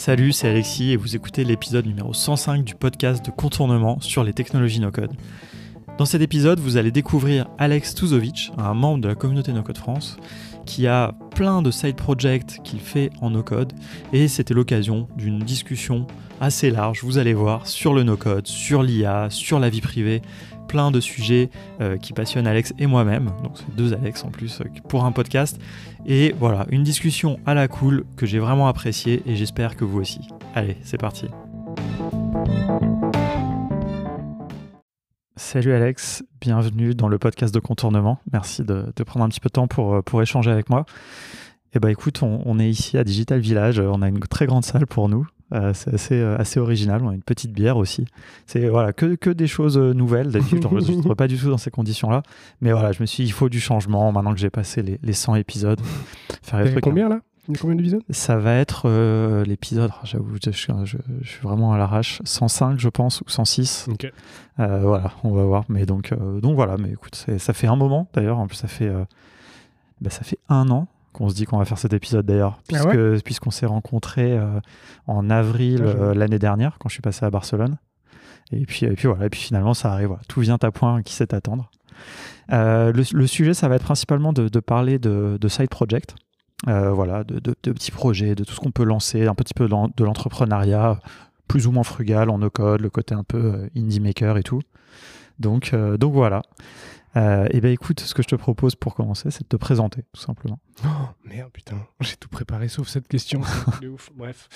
Salut, c'est Alexis et vous écoutez l'épisode numéro 105 du podcast de contournement sur les technologies no-code. Dans cet épisode, vous allez découvrir Alex Tuzovic, un membre de la communauté no-code France, qui a plein de side projects qu'il fait en no-code et c'était l'occasion d'une discussion assez large, vous allez voir, sur le no-code, sur l'IA, sur la vie privée, plein de sujets euh, qui passionnent Alex et moi-même, donc c'est deux Alex en plus euh, pour un podcast. Et voilà, une discussion à la cool que j'ai vraiment appréciée et j'espère que vous aussi. Allez, c'est parti. Salut Alex, bienvenue dans le podcast de contournement. Merci de, prendre un petit peu de temps pour, euh, pour échanger avec moi. Eh bah écoute, on, est ici à Digital Village, on a une très grande salle pour nous, euh, c'est assez, euh, assez original. On a une petite bière aussi. C'est voilà, que, que des choses euh, nouvelles. D'habitude, je ne pas du tout dans ces conditions-là. Mais voilà, je me suis dit, il faut du changement maintenant que j'ai passé les, les 100 épisodes. Faire combien là? Combien d'épisodes? Ça va être l'épisode, oh, j'avoue, je, je, suis vraiment à l'arrache, 105 je pense, ou 106. voilà, on va voir. Mais donc, donc voilà, mais écoute, ça fait un moment d'ailleurs, en plus ça fait, bah, ça fait un an qu'on se dit qu'on va faire cet épisode d'ailleurs, ah puisque, puisqu'on s'est rencontrés euh, en avril ah, euh, l'année dernière quand je suis passé à Barcelone. Et puis, et puis voilà, et puis finalement ça arrive, tout vient à point, qui sait attendre. Euh, le, sujet, ça va être principalement de, parler de, side project, voilà, de, de, petits projets, de tout ce qu'on peut lancer, un petit peu de l'entrepreneuriat, plus ou moins frugal en no-code, le côté un peu indie maker et tout. Donc, donc voilà. Euh, et ben écoute, ce que je te propose pour commencer, c'est de te présenter, tout simplement. Oh merde, putain, j'ai tout préparé sauf cette question. ouf. Bref.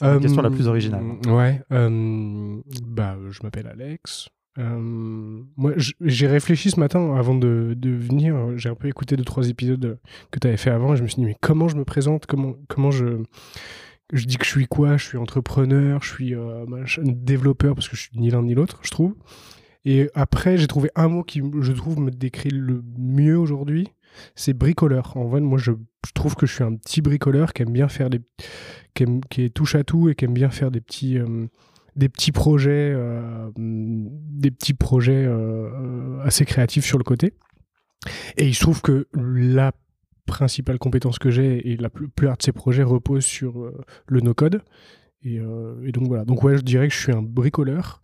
la question la plus originale. Euh, ouais. Euh, bah, je m'appelle Alex. moi, j'ai réfléchi ce matin avant de, de venir. J'ai un peu écouté deux trois épisodes que tu avais fait avant et je me suis dit mais comment je me présente? Comment comment je je dis que je suis quoi? Je suis entrepreneur, je suis développeur parce que je suis ni l'un ni l'autre, je trouve. Et après, j'ai trouvé un mot qui, je trouve, me décrit le mieux aujourd'hui. C'est bricoleur. En vrai, moi, je, trouve que je suis un petit bricoleur qui aime bien faire des. qui, est touche à tout et qui aime bien faire des petits. Euh, des petits projets, euh, des petits projets euh, assez créatifs sur le côté. Et il se trouve que la principale compétence que j'ai et la plupart de ces projets reposent sur le no-code. Et, et, donc voilà. Donc ouais, je dirais que je suis un bricoleur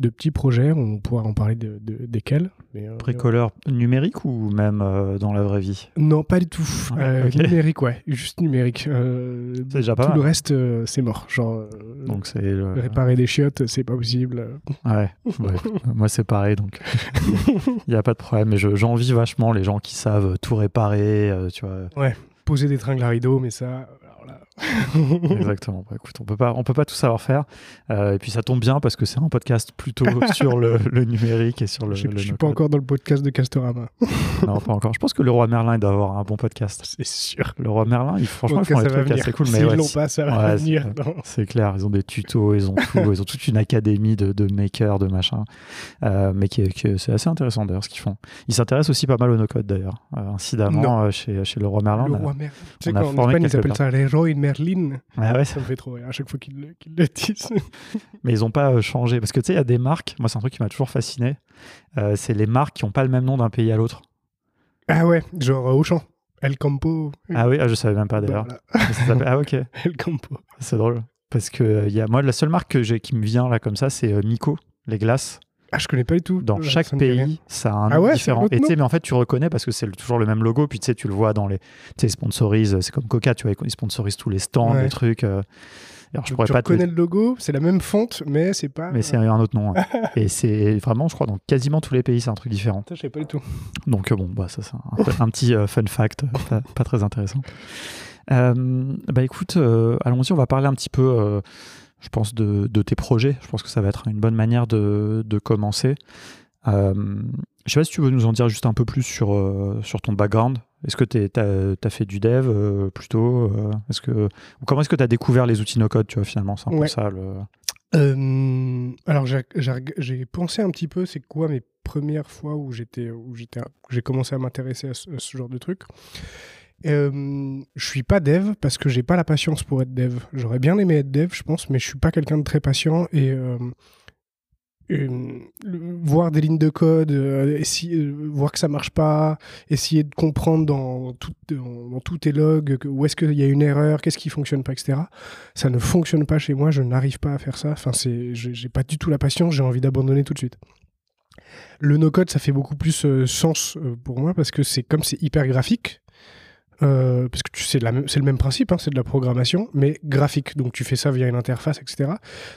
de petits projets, on pourra en parler de, desquels. Mais, euh, Bricoleur numérique ou même euh, dans la vraie vie? Non, pas du tout. Euh, numérique, ouais, juste numérique. c'est déjà pas Tout le reste, c'est mort. Genre, donc c'est réparer des chiottes, c'est pas possible. Ouais, moi c'est pareil, donc il n'y a pas de problème. Mais j'envie vachement les gens qui savent tout réparer, tu vois. Ouais, poser des tringles à rideau, mais ça, Exactement. Bah, écoute, on peut pas, on peut pas tout savoir faire. Euh, et puis ça tombe bien parce que c'est un podcast plutôt sur le, numérique et sur le. Je, ne suis pas encore dans le podcast de Castorama. non, pas encore. Je pense que le roi Merlin il doit avoir un bon podcast. C'est sûr. Le roi Merlin, il, franchement, ils font des trucs assez cool. Mais l'ont pas, ça va venir. C'est clair. Ils ont des tutos, ils ont tout, ils ont toute une académie de, de makers, de machin. Euh, mais qui, c'est assez intéressant d'ailleurs ce qu'ils font. Ils s'intéressent aussi pas mal au no-code d'ailleurs. Euh, incidemment chez, chez le roi Merlin. Le roi Merlin. Qu'en Espagne ils appellent ça l'héroïne Merlin. Ah ouais. Ça me fait trop rire à chaque fois qu'ils le, le, disent. Mais ils n'ont pas euh, changé. Parce que tu sais, il y a des marques, moi c'est un truc qui m'a toujours fasciné, euh, c'est les marques qui n'ont pas le même nom d'un pays à l'autre. Ah ouais, genre euh, Auchan. El Campo. Ah oui, ah, je savais même pas d'ailleurs. ah ok. El Campo. C'est drôle. Parce que y a, moi, la seule marque que qui me vient là comme ça, c'est Miko, les glaces. Ah, je connais pas du tout. Dans chaque pays, ça a un ah nom différent. Et mais en fait, tu reconnais parce que c'est toujours le même logo. Puis tu sais, tu le vois dans les. Tu sais, sponsorisent. C'est comme Coca, tu vois, ils sponsorisent tous les stands, les trucs. Euh. Alors, je pourrais tu pas reconnais le logo, c'est la même fonte, mais c'est pas. Mais c'est un autre nom. et c'est vraiment, je crois, dans quasiment tous les pays, c'est un truc différent. Je sais pas du tout. Donc, euh, bon, bah, ça, c'est un, petit euh, fun fact, pas, très intéressant. bah, écoute, allons-y, on va parler un petit peu je pense, de, tes projets. Je pense que ça va être une bonne manière de, commencer. Euh, je ne sais pas si tu veux nous en dire juste un peu plus sur, euh, sur ton background. Est-ce que tu as, fait du dev euh, plutôt est-ce que, Comment est-ce que tu as découvert les outils no-code tu vois, finalement? C'est un peu ça alors j'ai pensé un petit peu, c'est quoi mes premières fois où j'étais où j'étais j'ai commencé à m'intéresser à, ce genre de trucs. Euh, je suis pas dev parce que j'ai pas la patience pour être dev. J'aurais bien aimé être dev, je pense, mais je suis pas quelqu'un de très patient et, euh, voir des lignes de code, essayer, voir que ça marche pas, essayer de comprendre dans, tout, dans, tous tes logs où est-ce qu'il y a une erreur, qu'est-ce qui fonctionne pas, etc. Ça ne fonctionne pas chez moi, je n'arrive pas à faire ça. Enfin, c'est, j'ai pas du tout la patience, j'ai envie d'abandonner tout de suite. Le no-code, ça fait beaucoup plus sens pour moi parce que c'est comme c'est hyper graphique, euh, parce que c'est le même principe, hein, c'est de la programmation, mais graphique. Donc tu fais ça via une interface, etc.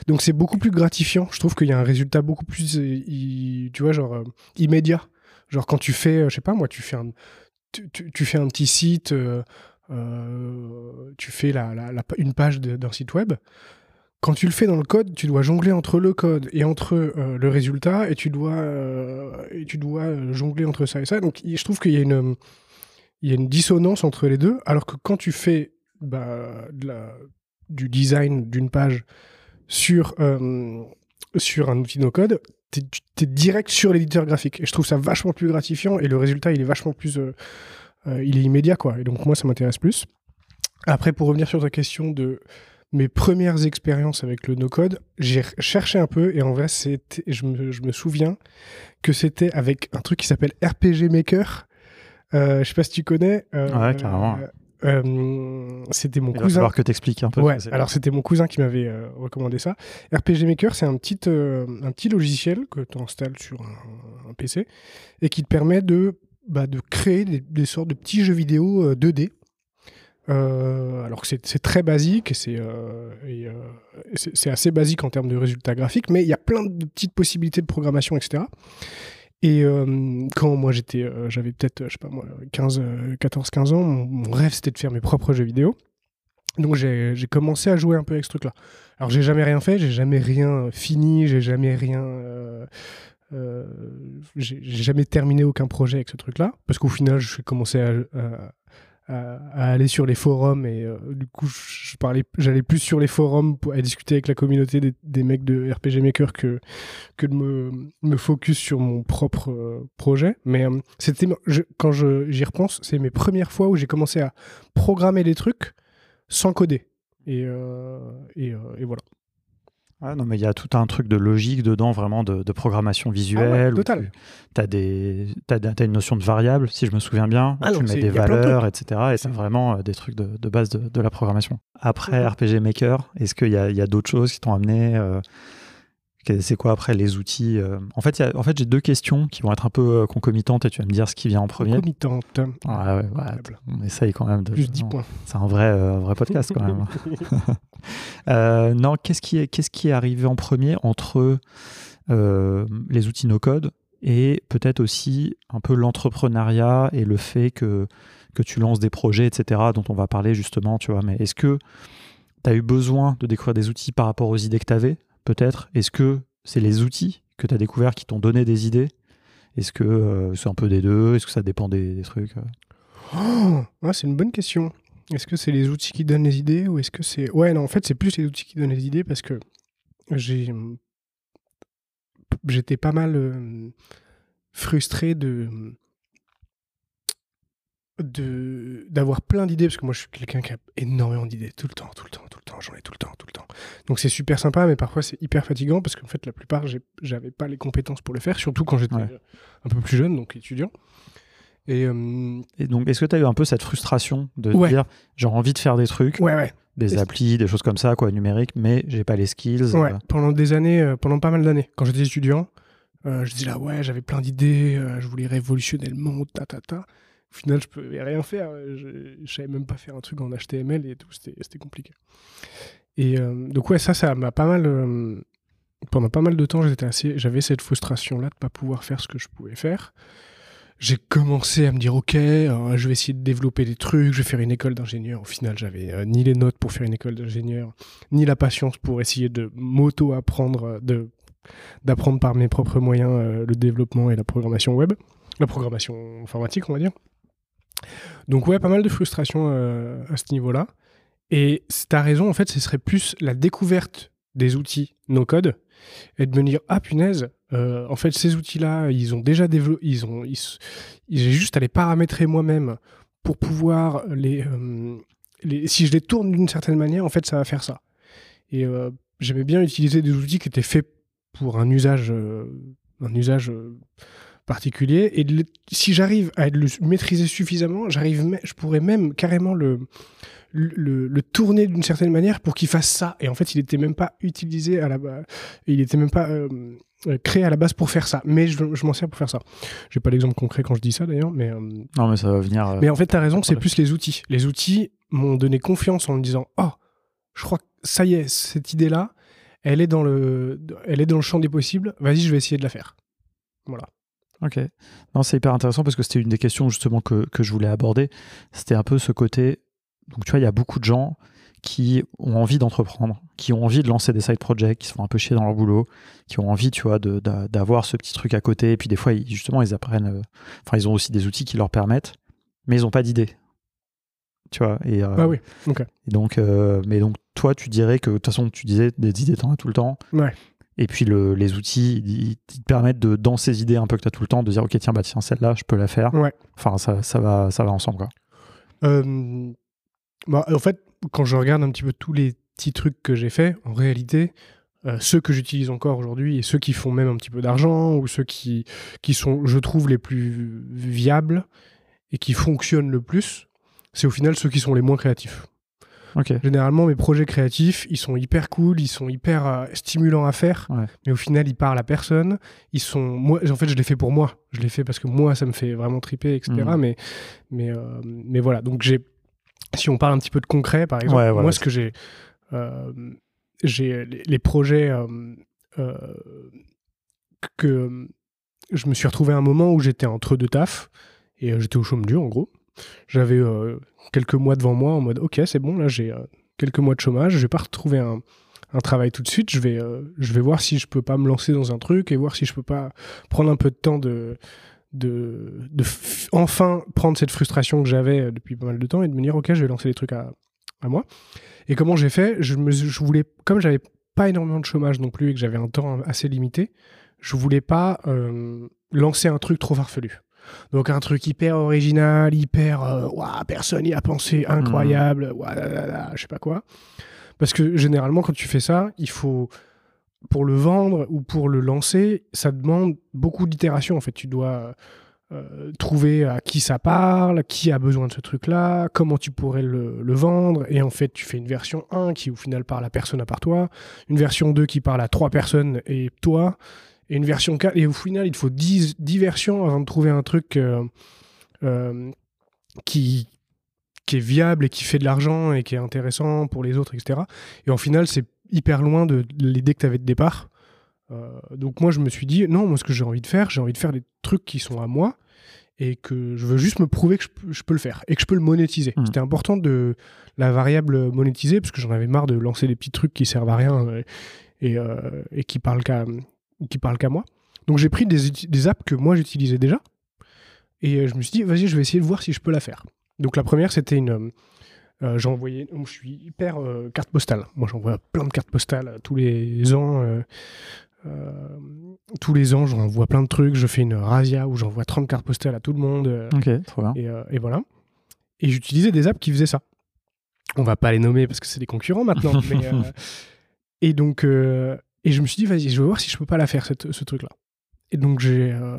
Donc c'est beaucoup plus gratifiant. Je trouve qu'il y a un résultat beaucoup plus, euh, tu vois, genre euh, immédiat. Genre quand tu fais, je sais pas moi, tu fais un, petit site, tu fais la, une page d'un site web. Quand tu le fais dans le code, tu dois jongler entre le code et entre le résultat, et tu dois, et tu dois jongler entre ça et ça. Donc je trouve qu'il y a une il y a une dissonance entre les deux, alors que quand tu fais bah, du design d'une page sur, euh, un outil no-code, tu es, direct sur l'éditeur graphique. Et je trouve ça vachement plus gratifiant et le résultat, il est vachement plus... Euh, euh, il est immédiat, quoi. Et donc, moi, ça m'intéresse plus. Après, pour revenir sur ta question de mes premières expériences avec le no-code, j'ai cherché un peu et en vrai, je me souviens que c'était avec un truc qui s'appelle RPG Maker euh, je sais pas si tu connais. Euh, ouais, carrément. Euh, c'était mon Il cousin. Va que tu expliques un peu. Ouais, alors c'était mon cousin qui m'avait recommandé ça. RPG Maker, c'est un petit, un petit logiciel que tu installes sur un, PC et qui te permet de, bah, de créer des, sortes de petits jeux vidéo 2D. alors que c'est très basique et c'est c'est assez basique en termes de résultats graphiques, mais il y a plein de petites possibilités de programmation, etc. Et euh, quand moi j'étais, euh, j'avais peut-être, je sais pas moi, 15, 14, 15 ans, mon, rêve c'était de faire mes propres jeux vidéo. Donc j'ai commencé à jouer un peu avec ce truc-là. Alors j'ai jamais rien fait, j'ai jamais rien fini, j'ai jamais rien, euh, j'ai jamais terminé aucun projet avec ce truc-là, parce qu'au final j'ai commencé à, à, aller sur les forums et euh, du coup je parlais j'allais plus sur les forums pour à discuter avec la communauté des, mecs de RPG Maker que que de me, me focus sur mon propre euh, projet. Mais euh, c'était quand j'y repense c'est mes premières fois où j'ai commencé à programmer des trucs sans coder. Et, et voilà non, mais il y a tout un truc de logique dedans, vraiment de, programmation visuelle. Ah total. Tu as, des, une notion de variable, si je me souviens bien. Ah tu mets des valeurs, etc. Et c'est vraiment euh, des trucs de, base de, la programmation. Après RPG Maker, est-ce qu'il y a, a d'autres choses qui t'ont amené euh, c'est quoi après les outils euh, En fait, en fait j'ai deux questions qui vont être un peu euh, concomitantes et tu vas me dire ce qui vient en premier. Concomitante. Ouais, ouais, on essaye quand même de. Plus 10 points. C'est un vrai, euh, vrai podcast quand même. non, qu'est-ce qui, est, qu'est-ce qui est arrivé en premier entre les outils no-code et peut-être aussi un peu l'entrepreneuriat et le fait que, que tu lances des projets, etc., dont on va parler justement, tu vois. Mais est-ce que tu as eu besoin de découvrir des outils par rapport aux idées que tu avais peut-être Est-ce que c'est les outils que tu as découverts qui t'ont donné des idées? Est-ce que euh, c'est un peu des deux? Est-ce que ça dépend des, trucs oh C'est une bonne question. Est-ce que c'est les outils qui donnent les idées ou est-ce que c'est... Ouais, non, en fait, c'est plus les outils qui donnent les idées parce que. J'étais pas mal euh, frustré d'avoir plein d'idées parce que moi je suis quelqu'un qui a énormément d'idées tout le temps tout le temps j'en ai tout le temps tout le temps donc c'est super sympa mais parfois c'est hyper fatigant parce qu'en fait la plupart j'avais pas les compétences pour le faire surtout quand j'étais un peu plus jeune donc étudiant et, euh, donc est-ce que tu as eu un peu cette frustration de dire j'ai envie de faire des trucs des applis des choses comme ça quoi numériques mais j'ai pas les skills ouais. Euh. pendant des années euh, pendant pas mal d'années quand j'étais étudiant je disais là ouais j'avais plein d'idées je voulais révolutionner le monde ta ta ta au final, je pouvais rien faire. Je, ne savais même pas faire un truc en HTML et tout. C'était compliqué. Et euh, donc, ouais, ça, ça m'a pas mal. Euh, pendant pas mal de temps, j'avais cette frustration-là de pas pouvoir faire ce que je pouvais faire. J'ai commencé à me dire, ok, euh, je vais essayer de développer des trucs, je vais faire une école d'ingénieur. Au final, j'avais ni les notes pour faire une école d'ingénieur, ni la patience pour essayer de m'auto-apprendre, de d'apprendre par mes propres moyens le développement et la programmation web, la programmation informatique, on va dire. Donc ouais, pas mal de frustration euh, à ce niveau-là. Et tu as raison, en fait, ce serait plus la découverte des outils no-code et de me dire, ah punaise, euh, en fait, ces outils-là, ils ont déjà développé, ils j'ai juste à les paramétrer moi-même pour pouvoir les, euh, les, si je les tourne d'une certaine manière, en fait, ça va faire ça. Et j'aimais bien utiliser des outils qui étaient faits pour un usage particulier. Et si j'arrive à le maîtriser suffisamment, j'arrive, je pourrais même carrément le, le, tourner d'une certaine manière pour qu'il fasse ça. Et en fait, il n'était même pas utilisé à la base. Il n'était même pas euh, créé à la base pour faire ça. Mais je, m'en sers pour faire ça. J'ai pas l'exemple concret quand je dis ça d'ailleurs, mais. Euh, non, mais ça va venir. Euh, mais en fait, tu as raison, c'est plus les outils. Les outils m'ont donné confiance en me disant Oh, je crois que ça y est, cette idée-là, elle est dans le, elle est dans le champ des possibles. Vas-y, je vais essayer de la faire. Voilà. Ok. Non, c'est hyper intéressant parce que c'était une des questions justement que, que je voulais aborder. C'était un peu ce côté. Donc, tu vois, il y a beaucoup de gens qui ont envie d'entreprendre, qui ont envie de lancer des side projects, qui se font un peu chier dans leur boulot, qui ont envie, tu vois, d'avoir ce petit truc à côté. Et puis, des fois, justement, ils apprennent. Euh, enfin, ils ont aussi des outils qui leur permettent, mais ils n'ont pas d'idée. Tu vois. Et, euh, ah oui, ok. Et donc, euh, mais donc, toi, tu dirais que, de toute façon, tu disais des idées, t'en as tout le temps. Ouais. Et puis les outils, ils, te permettent de, dans ces idées un peu que tu as tout le temps, de dire ok tiens bah tiens celle-là je peux la faire. Ouais. Enfin ça, ça va ça va ensemble quoi. Euh, bah, en fait quand je regarde un petit peu tous les petits trucs que j'ai fait, en réalité euh, ceux que j'utilise encore aujourd'hui et ceux qui font même un petit peu d'argent ou ceux qui qui sont je trouve les plus viables et qui fonctionnent le plus, c'est au final ceux qui sont les moins créatifs. Généralement, mes projets créatifs, ils sont hyper cool, ils sont hyper euh, stimulants à faire, mais au final, ils parlent à personne. Ils sont, moi, en fait, je les fais pour moi. Je les fais parce que moi, ça me fait vraiment triper, etc. Mm. Mais, mais, euh, mais voilà. Donc, j'ai, si on parle un petit peu de concret, par exemple, moi, ce que j'ai, euh, j'ai les, projets que je me suis retrouvé à un moment où j'étais entre deux tafs et j'étais au chôme dur, en gros. J'avais quelques mois devant moi en mode ok c'est bon là j'ai euh, quelques mois de chômage, je vais pas retrouver un, travail tout de suite, je vais, euh, je vais voir si je peux pas me lancer dans un truc et voir si je peux pas prendre un peu de temps de, de, enfin prendre cette frustration que j'avais euh, depuis pas mal de temps et de me dire ok je vais lancer des trucs à, moi. Et comment j'ai fait? Je, je voulais, comme j'avais pas énormément de chômage non plus et que j'avais un temps assez limité, je voulais pas lancer un truc trop farfelu. Donc un truc hyper original, hyper euh, personne n'y a pensé, incroyable, mmh. je sais pas quoi. Parce que généralement quand tu fais ça, il faut pour le vendre ou pour le lancer, ça demande beaucoup d'itérations en fait. Tu dois euh, trouver à qui ça parle, qui a besoin de ce truc-là, comment tu pourrais le, le, vendre. Et en fait, tu fais une version 1 qui au final parle à personne à part toi, une version 2 qui parle à trois personnes et toi, et une version 4. Et au final, il faut 10, versions avant de trouver un truc euh, euh, qui, qui est viable et qui fait de l'argent et qui est intéressant pour les autres, etc. Et en final, c'est hyper loin de l'idée que tu avais de départ. Euh, donc moi, je me suis dit, non, moi, ce que j'ai envie de faire, j'ai envie de faire des trucs qui sont à moi et que je veux juste me prouver que je, peux le faire et que je peux le monétiser. Mmh. C'était important de la variable monétiser parce que j'en avais marre de lancer des petits trucs qui servent à rien et, et qui parlent qu'à qui parle qu'à moi. Donc j'ai pris des, des, apps que moi j'utilisais déjà et euh, je me suis dit vas-y je vais essayer de voir si je peux la faire. Donc la première c'était une euh, euh j'ai envoyé je suis hyper euh, carte postale. Moi j'envoie plein de cartes postales tous les ans tous les ans j'envoie plein de trucs, je fais une razzia où j'envoie 30 cartes postales à tout le monde OK, trop bien. Et, et voilà. Et j'utilisais des apps qui faisaient ça. On va pas les nommer parce que c'est des concurrents maintenant mais et donc et je me suis dit, vas-y, je vais voir si je peux pas la faire, cette, ce truc-là. Et donc, j'ai, euh,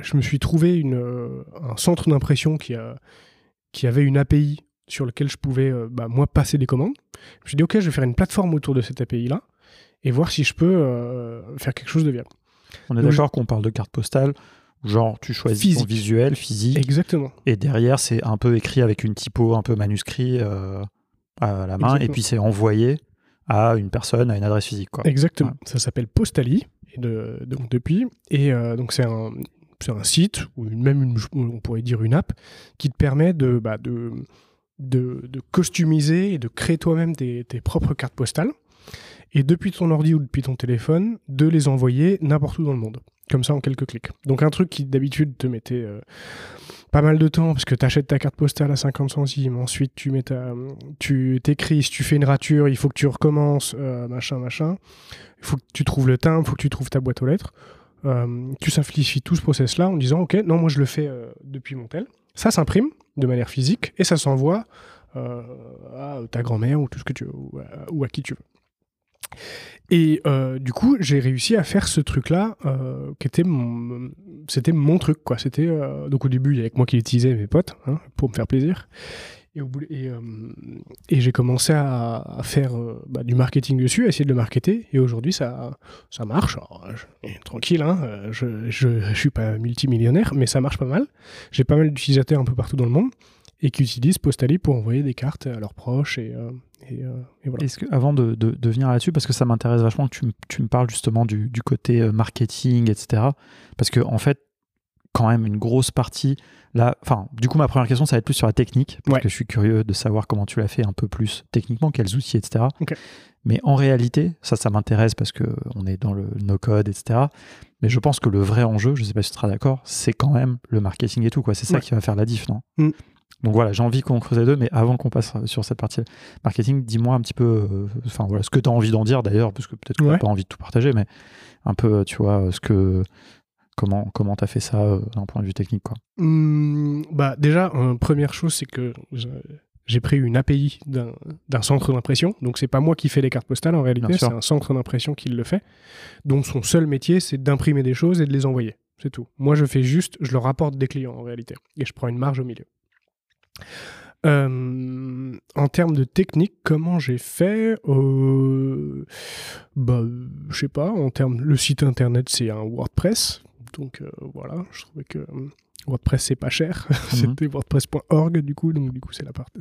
je me suis trouvé une, euh, un centre d'impression qui, a, qui avait une API sur lequel je pouvais, euh, bah, moi, passer des commandes. Je me suis dit, OK, je vais faire une plateforme autour de cette API-là et voir si je peux faire quelque chose de viable. On est d'accord qu'on parle de carte postale Genre, tu choisis ton visuel, physique. Exactement. Et derrière, c'est un peu écrit avec une typo un peu manuscrit à la main. Et puis, c'est envoyé à une personne, à une adresse physique. Quoi. Exactement. Ça s'appelle Postali, et de, donc depuis. Et euh, donc c'est un, un, site, ou même une, on pourrait dire une app, qui te permet de, bah, de, de, de, customiser et de créer toi-même tes, tes, propres cartes postales. Et depuis ton ordi ou depuis ton téléphone, de les envoyer n'importe où dans le monde. Comme ça en quelques clics. Donc un truc qui d'habitude te mettait euh, pas mal de temps parce que tu achètes ta carte postale à 50 centimes, ensuite tu mets ta, tu t'écris, tu fais une rature, il faut que tu recommences, euh, machin, machin. Il faut que tu trouves le timbre, il faut que tu trouves ta boîte aux lettres. Euh, tu simplifies tout ce process-là en disant, ok, non, moi je le fais depuis mon tel. Ça s'imprime de manière physique et ça s'envoie à ta grand-mère ou tout ce que tu ou à, qui tu veux. Et euh, du coup, j'ai réussi à faire ce truc-là, euh, qui était mon, c'était mon truc, quoi. C'était euh, donc au début, il y avait que moi qui l'utilisais, mes potes, hein, pour me faire plaisir. Et, j'ai commencé à, faire bah, du marketing dessus, à essayer de le marketer. Et aujourd'hui, ça, ça marche. tranquille, hein, je, je, je suis pas multimillionnaire, mais ça marche pas mal. J'ai pas mal d'utilisateurs un peu partout dans le monde et qui utilisent Postali pour envoyer des cartes à leurs proches et, euh, Est-ce que, avant de, de, venir là-dessus, parce que ça m'intéresse vachement que tu, tu, me parles justement du, du, côté euh, marketing, etc. Parce que, en fait, quand même, une grosse partie. Là, enfin, du coup, ma première question, ça va être plus sur la technique, parce que je suis curieux de savoir comment tu l'as fait un peu plus techniquement, quels outils, etc. Mais en réalité, ça, ça m'intéresse parce qu'on est dans le no-code, etc. Mais je pense que le vrai enjeu, je ne sais pas si tu seras d'accord, c'est quand même le marketing et tout. quoi. C'est ça qui va faire la diff, non? Mm. Donc voilà, j'ai envie qu'on creuse les deux, mais avant qu'on passe sur cette partie marketing, dis-moi un petit peu, euh, voilà, ce que tu as envie d'en dire d'ailleurs, parce que peut-être que tu pas envie de tout partager, mais un peu, tu vois, ce que, comment comment tu as fait ça euh, d'un point de vue technique quoi. Mmh, bah déjà, première chose, c'est que j'ai pris une API d'un centre d'impression, donc c'est pas moi qui fais les cartes postales en réalité, c'est un centre d'impression qui le fait, dont son seul métier c'est d'imprimer des choses et de les envoyer. C'est tout. Moi, je fais juste, je leur rapporte des clients en réalité. Et je prends une marge au milieu. Euh, en termes de technique, comment j'ai fait euh, Bah, je sais pas. En termes, le site internet, c'est un WordPress. Donc euh, voilà, je trouvais que WordPress c'est pas cher. Mhm. C'était WordPress.org du coup, donc du coup c'est la partie.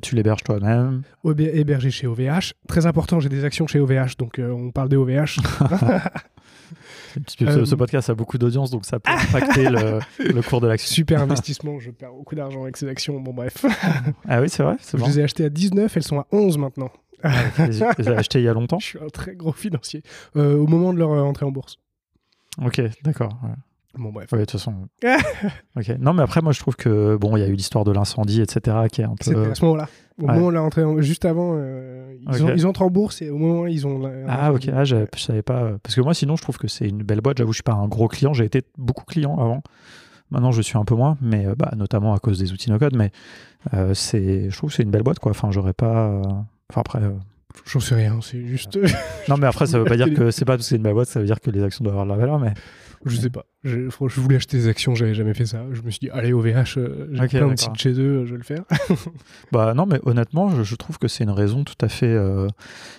Tu l'héberges toi-même. Hébergé chez OVH. Très important, j'ai des actions chez OVH, donc on parle des OVH. Euh, ce, podcast a beaucoup d'audience, donc ça peut impacter le, cours de l'action. Super investissement, je perds beaucoup d'argent avec ces actions. Bon, bref. ah oui, c'est vrai Je les ai achetées à 19, elles sont à 11 maintenant. Ah, les as achetées il y a longtemps Je suis un très gros financier. Euh, au moment de leur entrée en bourse. Ok, d'accord. Bon, bref. de toute façon. ok. Non, mais après, moi, je trouve que, bon, il y a eu l'histoire de l'incendie, etc., qui est un peu. C'était à ce moment-là. Au moment où entré, juste avant, euh, ils, entrent en bourse et au moment où ils ont. Ah, ok. Ah, je savais pas. Parce que moi, sinon, je trouve que c'est une belle boîte. J'avoue, je suis pas un gros client. J'ai été beaucoup client avant. Maintenant, je suis un peu moins, mais euh, bah, notamment à cause des outils no-code. Mais euh, c'est, je trouve que c'est une belle boîte, quoi. Enfin, j'aurais pas. Enfin, après. J'en sais rien, c'est juste. non, mais après, ça veut pas dire que c'est pas parce que c'est une belle boîte, ça veut dire que les actions doivent avoir de la valeur, mais. Je sais pas. Je, je voulais acheter des actions, j'avais jamais fait ça. Je me suis dit, allez, OVH, euh, j'ai plein de sites chez eux, je vais le faire. bah non, mais honnêtement, je, trouve que c'est une raison tout à fait euh,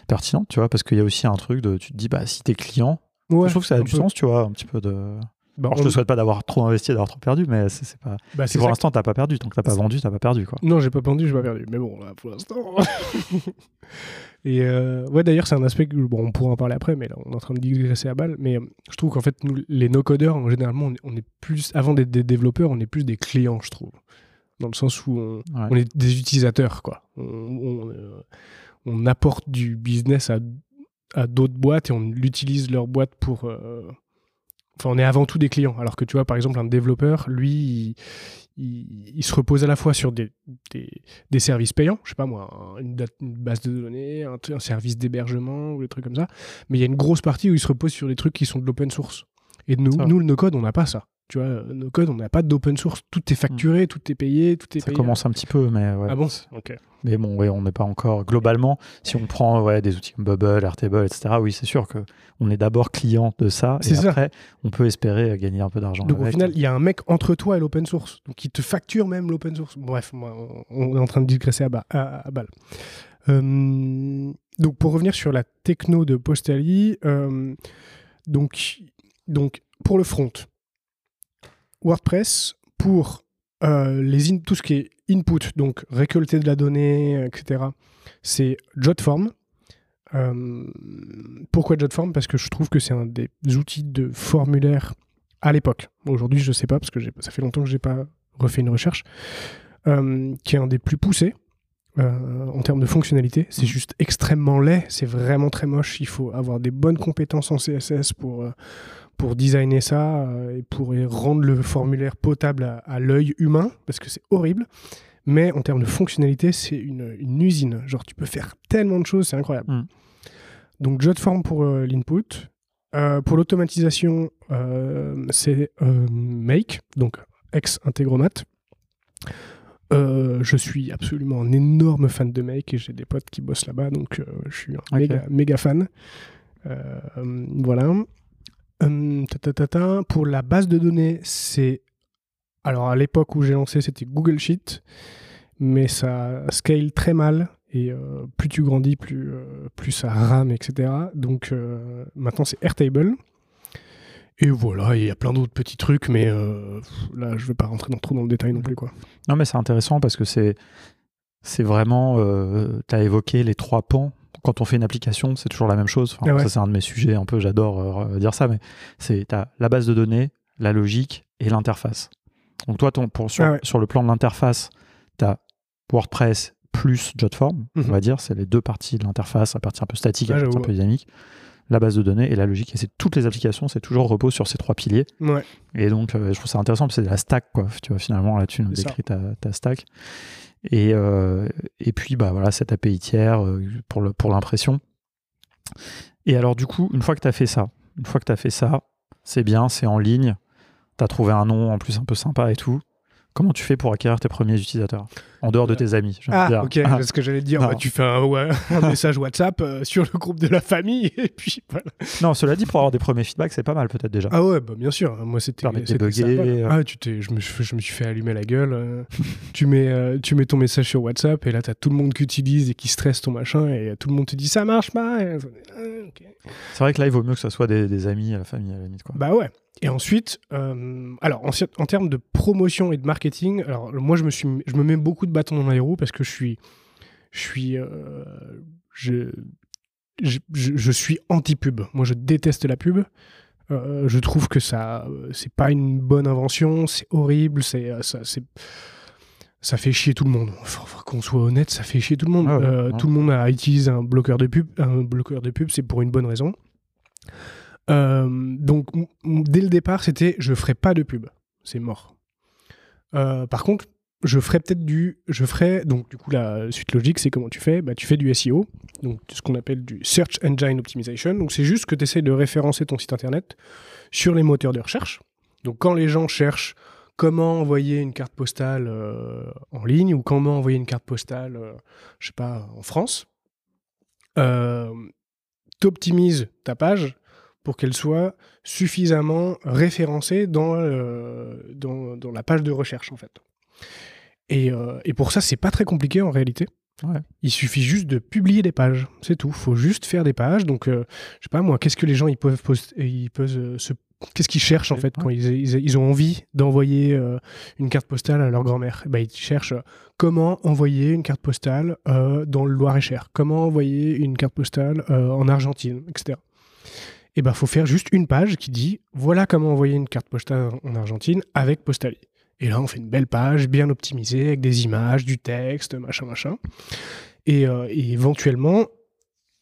pertinente, tu vois, parce qu'il y a aussi un truc de, tu te dis, bah si t'es client, je trouve que ça a du sens, tu vois, un petit peu de. Je te souhaite pas d'avoir trop investi, d'avoir trop perdu, mais c'est pas. Bah, pour l'instant, t'as pas perdu. Tant que t'as pas vendu, t'as pas perdu, quoi. Non, j'ai pas vendu, j'ai pas perdu. Mais bon, là, pour l'instant. Et euh, ouais, d'ailleurs, c'est un aspect que bon, on pourra en parler après, mais là, on est en train de digresser à balle. Mais euh, je trouve qu'en fait, nous, les no-codeurs, généralement, on est plus, avant d'être des développeurs, on est plus des clients, je trouve. Dans le sens où on, est des utilisateurs, quoi. On, euh, on, apporte du business à, à d'autres boîtes et on utilise leur boîte pour. Enfin, on est avant tout des clients. Alors que tu vois, par exemple, un développeur, lui, il, se repose à la fois sur des, des, services payants, je sais pas moi, une, base de données, un, un service d'hébergement ou des trucs comme ça, mais il y a une grosse partie où il se repose sur des trucs qui sont de l'open source. Et nous, nous, le no-code, on n'a pas ça. Tu vois, no code, on n'a pas d'open source. Tout est facturé, mm. tout est payé, tout est Ça commence un petit peu, mais ouais. Ah bon Ok. Mais bon, ouais, on n'est pas encore. Globalement, si on prend ouais, des outils comme Bubble, Airtable, etc., oui, c'est sûr qu'on est d'abord client de ça. Et ça. après, on peut espérer gagner un peu d'argent. Donc au final, il y a un mec entre toi et l'open source. Donc qui te facture même l'open source. Bref, on est en train de digresser à, bas, à, balle. Euh, donc pour revenir sur la techno de Postali, euh, donc, donc pour le front, WordPress pour euh, les tout ce qui est input, donc récolter de la donnée, etc., c'est Jotform. Euh, pourquoi Jotform? Parce que je trouve que c'est un des outils de formulaire à l'époque. Aujourd'hui, je ne sais pas, parce que ça fait longtemps que je n'ai pas refait une recherche, euh, qui est un des plus poussés. en termes de fonctionnalité, c'est juste extrêmement laid, c'est vraiment très moche. Il faut avoir des bonnes compétences en CSS pour, pour designer ça euh, et pour rendre le formulaire potable à, l'œil humain, parce que c'est horrible. Mais en termes de fonctionnalité, c'est une, usine. Genre, tu peux faire tellement de choses, c'est incroyable. Mm. Donc, Jotform pour euh, l'input. Euh, pour l'automatisation, c'est Make, donc ex Integromat. je suis absolument un énorme fan de Make et j'ai des potes qui bossent là-bas, donc je suis un méga, méga, fan. voilà. Pour la base de données, c'est. Alors à l'époque où j'ai lancé, c'était Google Sheet, mais ça scale très mal. Et euh, plus tu grandis, plus, euh, plus ça rame, etc. Donc euh, maintenant c'est Airtable. Et voilà, il y a plein d'autres petits trucs, mais là je ne vais pas rentrer dans, trop dans le détail non plus. Quoi. Non, mais c'est intéressant parce que c'est, c'est vraiment. tu as évoqué les trois pans quand on fait une application, c'est toujours la même chose. Ah ça, c'est un de mes sujets un peu, j'adore dire ça, mais c'est la base de données, la logique et l'interface. Donc, toi, ton, pour, sur, ah sur, le plan de l'interface, tu as WordPress plus Jotform, on mhm. va dire. C'est les deux parties de l'interface, la partie un peu statique, la partie un peu dynamique. La base de données et la logique. Et c'est toutes les applications, c'est toujours repose sur ces trois piliers. Et donc, euh, je trouve ça intéressant parce que c'est de la stack, quoi. Tu vois, finalement, là, tu nous décris ta, ta, stack. Et, euh, et puis, bah voilà, cette API tiers euh, pour l'impression. Et alors, du coup, une fois que tu as fait ça, une fois que tu as fait ça, c'est bien, c'est en ligne. Tu as trouvé un nom en plus un peu sympa et tout. Comment tu fais pour acquérir tes premiers utilisateurs? En dehors de euh, tes amis. Ah, ok, c'est ce que j'allais dire. Bah, tu fais un, message WhatsApp euh, sur le groupe de la famille et puis voilà. Non, cela dit, pour avoir des premiers feedbacks, c'est pas mal peut-être déjà. Ah ouais, bah, bien sûr. Moi, c'était. Euh. Ah, tu t'es, je, me, je me suis fait allumer la gueule. tu, mets, tu mets ton message sur WhatsApp et là, tu as tout le monde qui utilise et qui stresse ton machin et tout le monde te dit ça marche pas. Ah, c'est vrai que là, il vaut mieux que ce soit des, des amis, la famille à la limite. Quoi. Bah ouais. Et ensuite, euh, alors en, termes de promotion et de marketing, alors moi je me suis, je me mets beaucoup de bâtons dans les roues parce que je suis, je suis, euh, je, je, suis anti-pub. Moi je déteste la pub. Euh, je trouve que ça, c'est pas une bonne invention, c'est horrible, c'est, ça, c'est, ça fait chier tout le monde. Faut, qu'on soit honnête, ça fait chier tout le monde. Ah tout le monde a utilisé un bloqueur de pub. Un bloqueur de pub, c'est pour une bonne raison. Euh, donc, dès le départ, c'était je ferai pas de pub. C'est mort. Euh, par contre, je ferai peut-être du. Je ferai. Donc, du coup, la suite logique, c'est comment tu fais? Bah, Tu fais du SEO, donc ce qu'on appelle du Search Engine Optimization. Donc, c'est juste que tu essaies de référencer ton site internet sur les moteurs de recherche. Donc, quand les gens cherchent comment envoyer une carte postale euh, en ligne ou comment envoyer une carte postale, je sais pas, en France, tu optimises ta page pour qu'elle soit suffisamment référencée dans, euh, la page de recherche, en fait. Et, euh, et pour ça, c'est pas très compliqué en réalité. Il suffit juste de publier des pages, c'est tout. faut juste faire des pages. Donc, euh, je sais pas moi, qu'est-ce que les gens ils peuvent, ils peuvent se Qu'est-ce qu'ils cherchent en fait quand ils, ils, ont envie d'envoyer une carte postale à leur grand-mère? Bah, Ils cherchent comment envoyer une carte postale dans le Loir-et-Cher, comment envoyer une carte postale en Argentine, etc il eh ben, faut faire juste une page qui dit voilà comment envoyer une carte postale en Argentine avec Postali. Et là, on fait une belle page bien optimisée avec des images, du texte, machin, machin. Et, euh, éventuellement,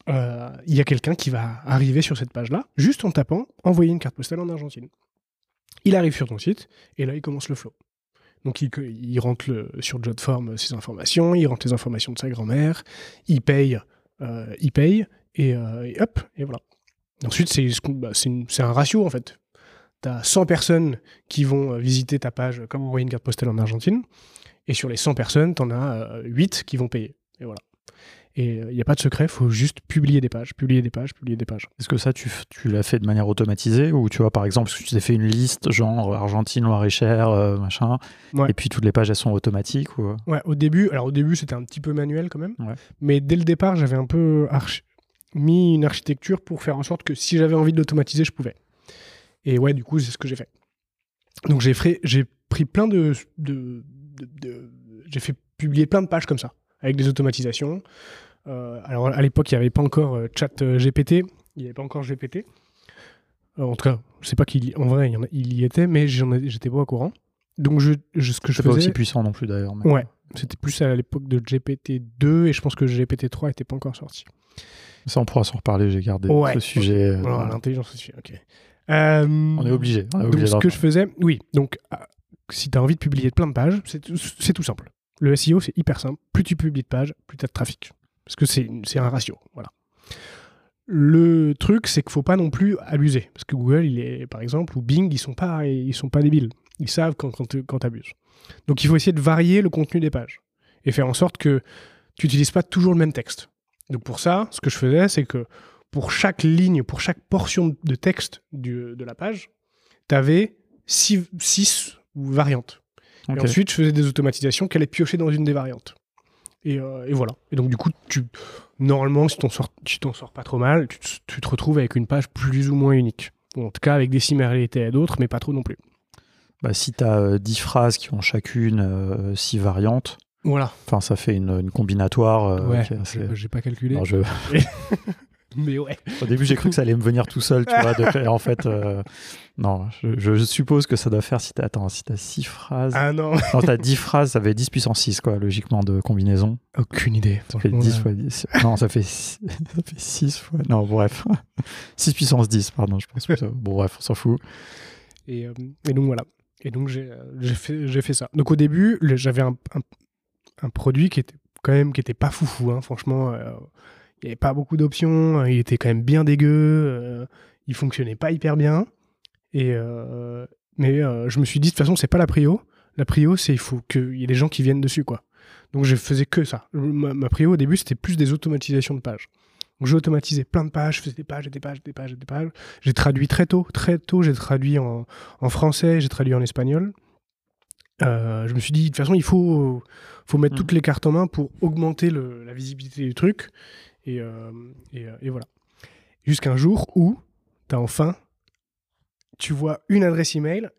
euh, il y a quelqu'un qui va arriver sur cette page-là, juste en tapant envoyer une carte postale en Argentine. Il arrive sur ton site et là, il commence le flow. Donc, il, rentre le, sur Jotform ses informations, il rentre les informations de sa grand-mère, il paye, euh, il paye et, hop, et voilà. Ensuite, bah, c'est un ratio en fait. Tu as 100 personnes qui vont euh, visiter ta page comme envoyer une carte postale en Argentine. Et sur les 100 personnes, tu en as 8 euh, qui vont payer. Et voilà. Et il euh, n'y a pas de secret, il faut juste publier des pages, publier des pages, publier des pages. Est-ce que ça, tu, tu l'as fait de manière automatisée Ou tu vois, par exemple, tu t'es fait une liste, genre Argentine, Loire-et-Cher, machin, et puis toutes les pages, elles sont automatiques ou... Ouais, au début, alors au début, c'était un petit peu manuel quand même. Mais dès le départ, j'avais un peu mis une architecture pour faire en sorte que si j'avais envie de l'automatiser, je pouvais. Et ouais, du coup, c'est ce que j'ai fait. Donc j'ai pris plein de, de, j'ai fait publier plein de pages comme ça, avec des automatisations. Euh, alors à l'époque, il n'y avait pas encore euh, chat euh, GPT, il n'y avait pas encore GPT. en tout cas, je sais pas qu'il, en vrai, il y, était, mais j'étais pas au courant. Donc je, ce que je faisais. pas aussi puissant non plus d'ailleurs. Ouais, c'était plus à l'époque de GPT 2 et je pense que GPT 3 n'était pas encore sorti. Ça, on pourra s'en reparler. J'ai gardé ce sujet. L'intelligence artificielle, ok. Euh, on est obligé. donc, ce que je faisais, oui. Donc, ah, si tu as envie de publier plein de pages, c'est tout simple. Le SEO, c'est hyper simple. Plus tu publies de pages, plus tu as de trafic. Parce que c'est un ratio. Voilà. Le truc, c'est qu'il faut pas non plus abuser. Parce que Google, il est, par exemple, ou Bing, ils sont pas, ils sont pas débiles. Ils savent quand, quand, tu abuses. Donc il faut essayer de varier le contenu des pages et faire en sorte que tu n'utilises pas toujours le même texte. Donc pour ça, ce que je faisais, c'est que pour chaque ligne, pour chaque portion de texte de la page, tu avais six, variantes. Et ensuite, je faisais des automatisations qui allaient piocher dans une des variantes. Et, euh, voilà. Et donc, du coup, tu, normalement, si tu t'en sors, pas trop mal, tu, te retrouves avec une page plus ou moins unique. en tout cas, avec des similarités à d'autres, mais pas trop non plus. Bah, si tu as 10 phrases qui ont chacune 6 euh, variantes, voilà. Enfin, ça fait une, combinatoire. Euh, ouais, j'ai pas calculé. je... Mais ouais. Au début, j'ai cru que ça allait me venir tout seul, tu vois. De en fait, euh, non, je, suppose que ça doit faire si t'as, attends, si t'as 6 phrases. Ah non. non, t'as 10 phrases, ça fait 10 puissance 6, quoi, logiquement, de combinaison. Aucune idée. Ça fait 10 fois 10. Non, ça fait, 6, ça fait 6 fois. Non, bref. 6 puissance 10, pardon, je pense. Que Bon, bref, on s'en fout. Et, euh, et, donc, voilà. Et donc, j'ai, j'ai, fait, j'ai fait ça. Donc, au début, j'avais un, un, produit qui était quand même qui était pas foufou, hein, franchement. Euh, il n'y avait pas beaucoup d'options, euh, il était quand même bien dégueu, euh, il fonctionnait pas hyper bien. Et, euh, mais je me suis dit, de toute façon, c'est pas la prio. La prio, c'est il faut qu'il y ait des gens qui viennent dessus, quoi. Donc je faisais que ça. Ma, prio au début, c'était plus des automatisations de pages. Donc j'ai automatisé plein de pages, je faisais des pages, des pages, des pages, des pages. J'ai traduit très tôt, très tôt, j'ai traduit en, français, j'ai traduit en espagnol. je me suis dit, de toute façon, il faut, faut mettre mmh. toutes les cartes en main pour augmenter la visibilité du truc. Et, euh, euh, et, voilà. Jusqu'un jour où tu as enfin, tu vois une adresse email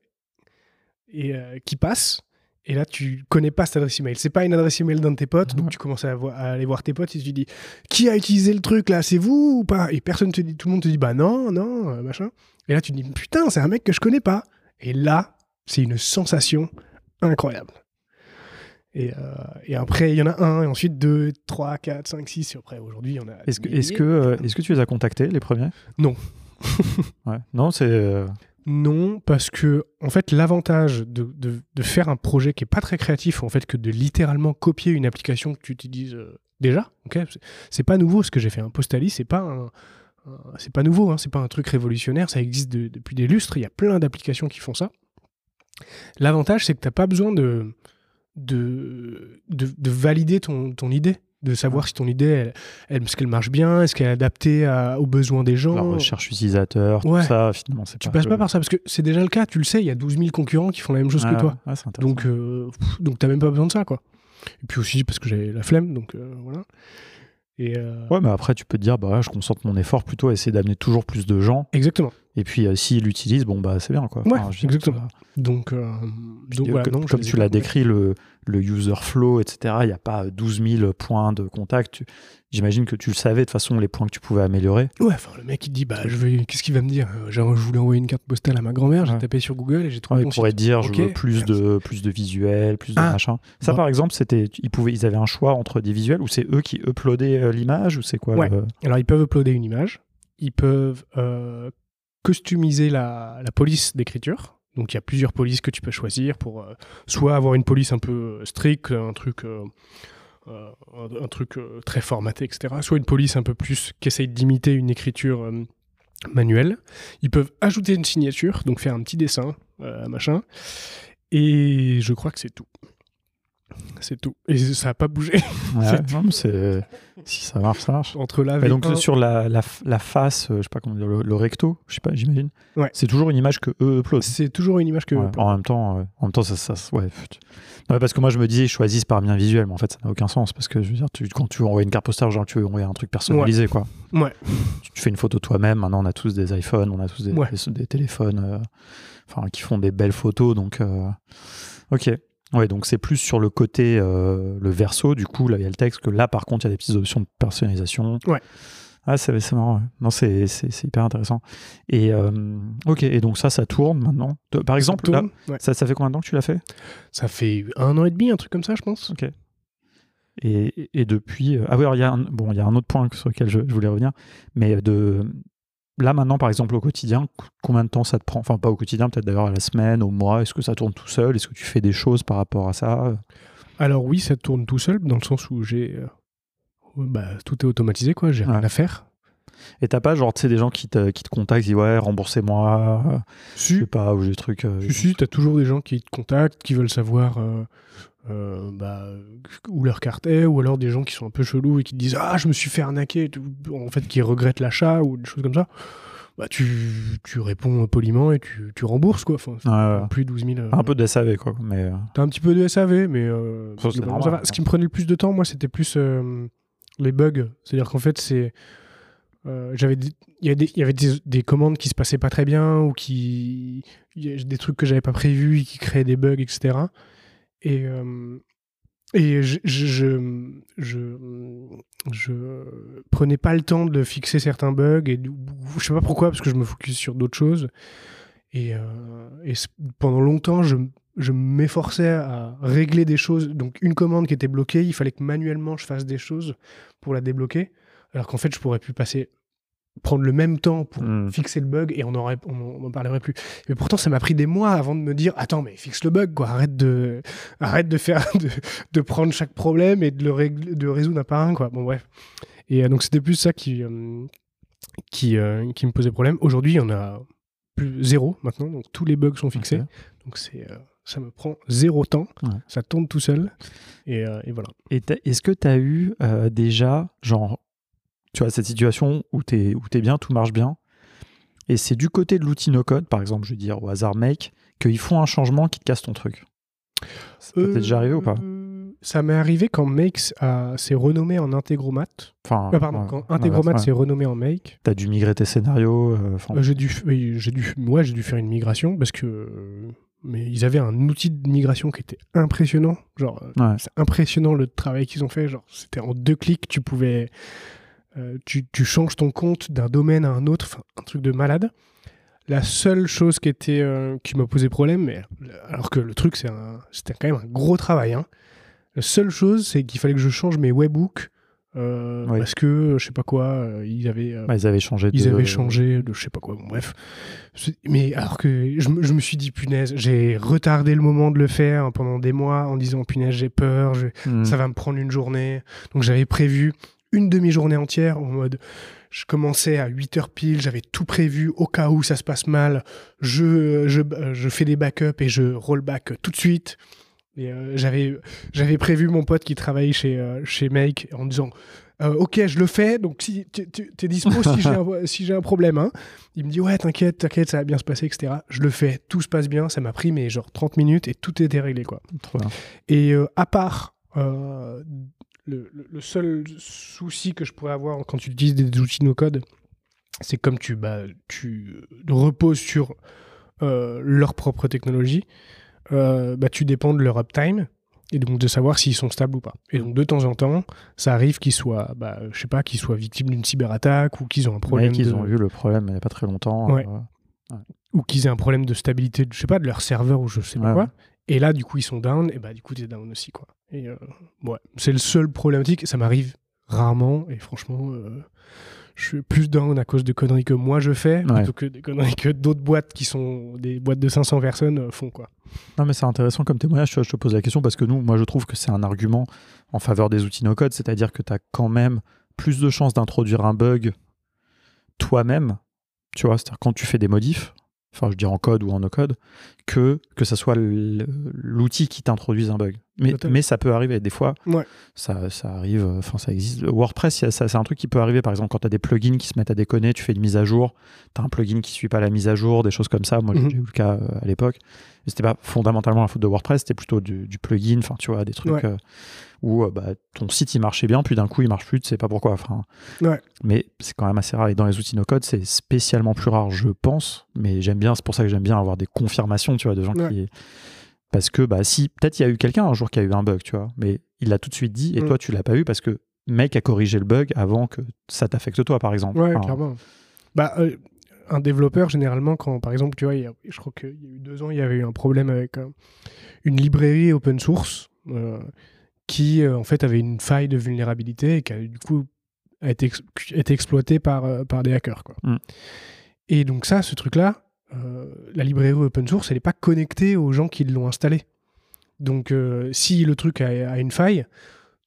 et, euh, qui passe. Et là, tu connais pas cette adresse email. C'est pas une adresse email d'un de tes potes, donc tu commences à, aller voir tes potes et tu te dis qui a utilisé le truc là? C'est vous ou pas? Et personne te dit, tout le monde te dit bah non, non, machin. Et là, tu te dis putain, c'est un mec que je connais pas. Et là, c'est une sensation incroyable. Et, euh, et, après, il y en a un, et ensuite deux, trois, quatre, cinq, six, et après, aujourd'hui, il y en a. Est-ce que, est-ce, que, euh, est-ce que tu les as contactés, les premiers? Non. ouais. Non, c'est. Euh, non, parce que, en fait, l'avantage de, de, de, faire un projet qui est pas très créatif, en fait, que de littéralement copier une application que tu utilises déjà, ok c'est pas nouveau ce que j'ai fait. Un Postali, c'est pas un, c'est pas nouveau, hein, c'est pas un truc révolutionnaire, ça existe depuis des lustres, il y a plein d'applications qui font ça. L'avantage, c'est que tu n'as pas besoin de, de, de, valider ton, ton, idée, de savoir si ton idée, elle, est-ce qu'elle marche bien, est-ce qu'elle est adaptée aux besoins des gens. La recherche utilisaire, tout ça, finalement, c'est Tu passes pas par ça, parce que c'est déjà le cas, tu le sais, il y a 12 000 concurrents qui font la même chose que toi. donc, euh, donc t'as même pas besoin de ça, quoi. Et puis aussi parce que j'ai la flemme, donc euh, voilà. Et euh, Ouais, mais après, tu peux te dire, bah, je concentre mon effort plutôt à essayer d'amener toujours plus de gens. Exactement. Et puis, euh, s'il l'utilise, bon, bah, c'est bien, quoi. Ouais, exactement. Donc, euh, donc voilà, comme, comme tu l'as décrit, le, le user flow, etc., il n'y a pas 12 000 points de contact. J'imagine que tu le savais de toute façon les points que tu pouvais améliorer. Ouais, enfin le mec il dit bah je veux qu'est-ce qu'il va me dire? Je voulais envoyer une carte postale à ma grand-mère, j'ai tapé sur Google et j'ai trouvé. Ouais, il pourrait dire je veux plus de plus de visuels, plus de ah, machin. Ça par exemple c'était ils pouvaient ils avaient un choix entre des visuels ou c'est eux qui uploadaient euh, l'image ou c'est quoi Ouais. Alors ils peuvent uploader une image, ils peuvent euh, customiser la, police d'écriture. Donc il y a plusieurs polices que tu peux choisir pour euh, soit avoir une police un peu stricte, un truc euh, truc euh, très formaté, etc. Soit une police un peu plus qui essaye d'imiter une écriture euh, manuelle. Ils peuvent ajouter une signature, donc faire un petit dessin, machin. Et je crois que c'est tout. C'est tout. Et ça n'a pas bougé. si ça marche, ça marche. Entre la Et donc sur la, la, la, face, je sais pas comment dire, le, recto, je sais pas, j'imagine. Ouais. C'est toujours une image que eux uploadent. C'est toujours une image que eux En même temps, en même temps, ça, ça ouais. parce que moi je me disais, ils choisissent par bien visuel, mais en fait ça n'a aucun sens parce que je veux dire, tu, quand tu envoies une carte postale, genre tu veux envoyer un truc personnalisé, quoi. Ouais. Tu, fais une photo toi-même. Maintenant, on a tous des iPhones, on a tous des, des, téléphones, euh, enfin, qui font des belles photos, donc. Euh, ok. Ouais, donc c'est plus sur le côté, euh, le verso, du coup, là, il y a le texte, que là, par contre, il y a des petites options de personnalisation. Ouais. Ah, c'est marrant. Non, c'est hyper intéressant. Et euh, ok, et donc ça, ça tourne maintenant. par exemple, là, ça, ça, fait combien de temps que tu l'as fait? Ça fait un an et demi, un truc comme ça, je pense. Ok. Et, et depuis. Euh, ah oui, il y a un, bon, il y a un autre point sur lequel je, je voulais revenir, mais de là maintenant, par exemple, au quotidien, combien de temps ça te prend? Enfin, pas au quotidien, peut-être d'ailleurs à la semaine, au mois. Est-ce que ça tourne tout seul? Est-ce que tu fais des choses par rapport à ça? Alors oui, ça tourne tout seul, dans le sens où j'ai, euh, bah, tout est automatisé, quoi. J'ai rien à faire. Et t'as pas, genre, tu sais, des gens qui te, qui te contactent, qui disent ouais, remboursez-moi. Si. Je sais pas, ou des trucs. Si, si, t'as toujours des gens qui te contactent, qui veulent savoir. Euh, bah, où leur carte est, ou alors des gens qui sont un peu chelous et qui disent Ah, je me suis fait arnaquer, en fait, qui regrettent l'achat ou des choses comme ça. Bah, tu, tu réponds poliment et tu, tu rembourses, quoi. Enfin, plus 12 000. un peu de SAV, quoi. Mais... Euh. T'as un petit peu de SAV, mais. Ça, Ce qui me prenait le plus de temps, moi, c'était plus les bugs. C'est-à-dire qu'en fait, c'est. j'avais il y, avait des, des, commandes qui se passaient pas très bien ou qui des trucs que j'avais pas prévus et qui créaient des bugs etc et, et je, je, je, je, prenais pas le temps de fixer certains bugs. Et je sais pas pourquoi, parce que je me focus sur d'autres choses. Et, et pendant longtemps, je, je m'efforçais à régler des choses. Donc, une commande qui était bloquée, il fallait que manuellement je fasse des choses pour la débloquer. Alors qu'en fait, je pourrais plus passer prendre le même temps pour hmm. fixer le bug et on n'en on, parlerait plus. Mais pourtant, ça m'a pris des mois avant de me dire attends, mais fixe le bug, quoi. Arrête de, arrête de faire, de, de prendre chaque problème et de le de résoudre un par un, quoi. Bon, bref. Et euh, donc, c'était plus ça qui, euh, qui, euh, qui me posait problème. Aujourd'hui, il y en a plus zéro maintenant, donc tous les bugs sont fixés. Donc, c'est ça me prend zéro temps, ça tourne tout seul, et, et voilà. Et est-ce que tu as eu déjà, genre, tu vois, cette situation où tu es, où es bien, tout marche bien. Et c'est du côté de l'outil no-code, par exemple, je vais dire au hasard Make, qu'ils font un changement qui te casse ton truc. Ça t'est déjà arrivé ou pas? euh, Ça m'est arrivé quand Make s'est renommé en Integromat. Enfin, ah, pardon, quand Integromat s'est renommé en Make. T'as dû migrer tes scénarios euh, euh, J'ai dû, j'ai dû, j'ai dû faire une migration parce que mais ils avaient un outil de migration qui était impressionnant. Genre, c'est impressionnant le travail qu'ils ont fait. Genre, c'était en deux clics, tu pouvais euh, tu, changes ton compte d'un domaine à un autre, un truc de malade. La seule chose qui était euh, qui m'a posé problème, mais, alors que le truc c'était quand même un gros travail. Hein. La seule chose, c'est qu'il fallait que je change mes webhooks euh, parce que je sais pas quoi, ils avaient bah, ils avaient changé ils avaient changé de je sais pas quoi. bref, mais alors que je, me suis dit punaise, j'ai retardé le moment de le faire pendant des mois en disant punaise j'ai peur, hmm. ça va me prendre une journée. Donc j'avais prévu une demi-journée entière en mode je commençais à 8 heures pile, j'avais tout prévu au cas où ça se passe mal, je, je, je fais des backups et je rollback tout de suite. Et euh, j'avais j'avais prévu mon pote qui travaille chez euh, chez Make en disant euh, ok je le fais donc si tu es dispo si j'ai un, si un problème hein. il me dit ouais t'inquiète t'inquiète ça va bien se passer etc je le fais tout se passe bien ça m'a pris mais genre 30 minutes et tout était réglé quoi et à part le, seul souci que je pourrais avoir quand tu utilises des outils no-code, c'est comme tu, bah, tu reposes sur euh, leur propre technologie, euh, bah, tu dépends de leur uptime et donc de savoir s'ils sont stables ou pas. Et donc de temps en temps, ça arrive qu'ils soient, bah, je sais pas, qu'ils soient victimes d'une cyberattaque ou qu'ils ont un problème. Ouais, qu'ils ont vu le problème il n'y a pas très longtemps. Euh, ou qu'ils aient un problème de stabilité, je sais pas, de leur serveur ou je sais pas quoi. Et là, du coup, ils sont down, et bah, du coup, tu es down aussi, quoi. Et euh, ouais, c'est le seul problématique. Ça m'arrive rarement, et franchement, euh, je suis plus down à cause de conneries que moi je fais, plutôt que des conneries que d'autres boîtes qui sont des boîtes de 500 personnes euh, font, quoi. Non, mais c'est intéressant comme témoignage, je te pose la question, parce que nous, moi, je trouve que c'est un argument en faveur des outils no-code, c'est-à-dire que tu as quand même plus de chances d'introduire un bug toi-même, tu vois, c'est-à-dire quand tu fais des modifs, enfin je dis en code ou en no code, que que ça soit l'outil qui t'introduise un bug. Mais, mais ça peut arriver des fois. Ouais. Ça, ça arrive, enfin ça existe. WordPress, c'est un truc qui peut arriver. Par exemple, quand tu as des plugins qui se mettent à déconner, tu fais une mise à jour, tu as un plugin qui suit pas la mise à jour, des choses comme ça. Moi, mhm. j'ai eu le cas euh, à l'époque. C'était pas fondamentalement la faute de WordPress, c'était plutôt du, plugin, enfin tu vois, des trucs euh, où euh, bah, ton site il marchait bien, puis d'un coup il marche plus, tu sais pas pourquoi. Enfin, Mais c'est quand même assez rare. Et dans les outils no code, c'est spécialement plus rare, je pense. Mais j'aime bien, c'est pour ça que j'aime bien avoir des confirmations, tu vois, de gens qui parce que bah si peut-être il y a eu quelqu'un un jour qui a eu un bug, tu vois, mais il l'a tout de suite dit et mm. toi tu l'as pas eu parce que mec a corrigé le bug avant que ça t'affecte toi par exemple. Ouais, clairement. Bah euh, un développeur généralement quand par exemple tu vois, je crois qu'il y a eu deux ans il y avait eu un problème avec une librairie open source euh, qui euh, en fait avait une faille de vulnérabilité et qui a du coup a été, été exploitée par par des hackers quoi. Mm. Et donc ça, ce truc-là, euh, la librairie open source, elle n'est pas connectée aux gens qui l'ont installée. Donc, euh, si le truc a, une faille,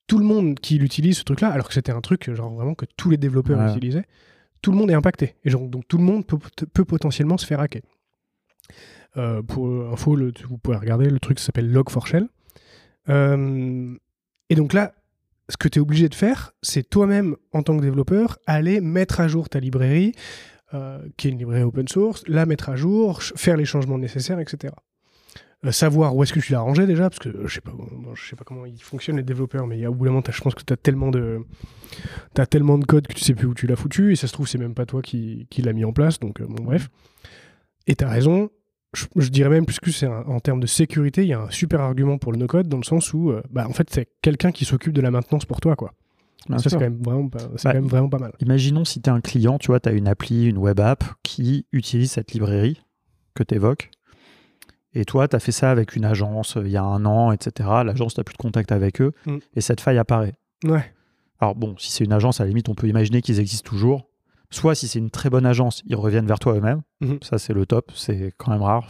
tout le monde qui l'utilise, ce truc-là, alors que c'était un truc genre vraiment que tous les développeurs utilisaient, tout le monde est impacté. Et donc tout le monde peut, potentiellement se faire hacker. Euh, pour info, le, vous pouvez regarder le truc qui s'appelle Log4Shell. Euh, et donc là, ce que tu es obligé de faire, c'est toi-même, en tant que développeur, aller mettre à jour ta librairie, euh, qui est une librairie open source, la mettre à jour, faire les changements nécessaires, etc. Euh, savoir où est-ce que tu l'as rangé déjà, parce que je sais pas, sais pas comment ils fonctionnent les développeurs, mais au bout d'un moment, je pense que tu as tellement de as tellement de code que tu sais plus où tu l'as foutu, et ça se trouve c'est même pas toi qui, qui l'as mis en place, donc euh, bon bref. Et tu as raison, je, dirais même plus que c'est en termes de sécurité, il y a un super argument pour le no-code dans le sens où, euh, bah, en fait, c'est quelqu'un qui s'occupe de la maintenance pour toi, quoi. Ça, c'est quand, même vraiment, pas, bah, quand même vraiment pas mal. Imaginons si tu es un client, tu vois, tu as une appli, une web app qui utilise cette librairie que tu évoques et toi, tu as fait ça avec une agence euh, il y a un an, etc. L'agence, n'a plus de contact avec eux mm. et cette faille apparaît. Ouais. Alors bon, si c'est une agence, à la limite, on peut imaginer qu'ils existent toujours. Soit si c'est une très bonne agence, ils reviennent vers toi eux-mêmes. Mm-hmm. Ça, c'est le top. C'est quand même rare.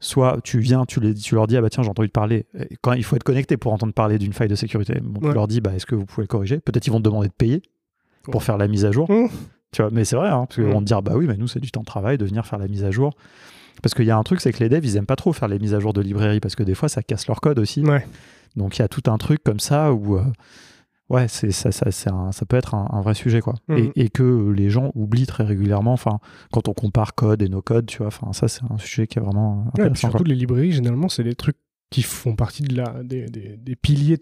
Soit tu viens, tu, les, tu leur dis, ah bah tiens, j'ai entendu te parler. quand, il faut être connecté pour entendre parler d'une faille de sécurité. Tu leur dis, bah, est-ce que vous pouvez le corriger? Peut-être ils vont te demander de payer pour faire la mise à jour. Mm. Tu vois, mais c'est vrai, hein, parce qu'ils mm. vont te dire, bah oui, mais nous, c'est du temps de travail de venir faire la mise à jour. Parce qu'il y a un truc, c'est que les devs, ils aiment pas trop faire les mises à jour de librairie parce que des fois, ça casse leur code aussi. Donc il y a tout un truc comme ça où. Euh, ouais, c'est ça, ça, ça peut être un, vrai sujet, quoi. Mhm. Et, que les gens oublient très régulièrement, enfin, quand on compare code et nos codes, tu vois, enfin, ça, c'est un sujet qui est vraiment intéressant. surtout les librairies, généralement, c'est des trucs qui font partie de la, des, des, des piliers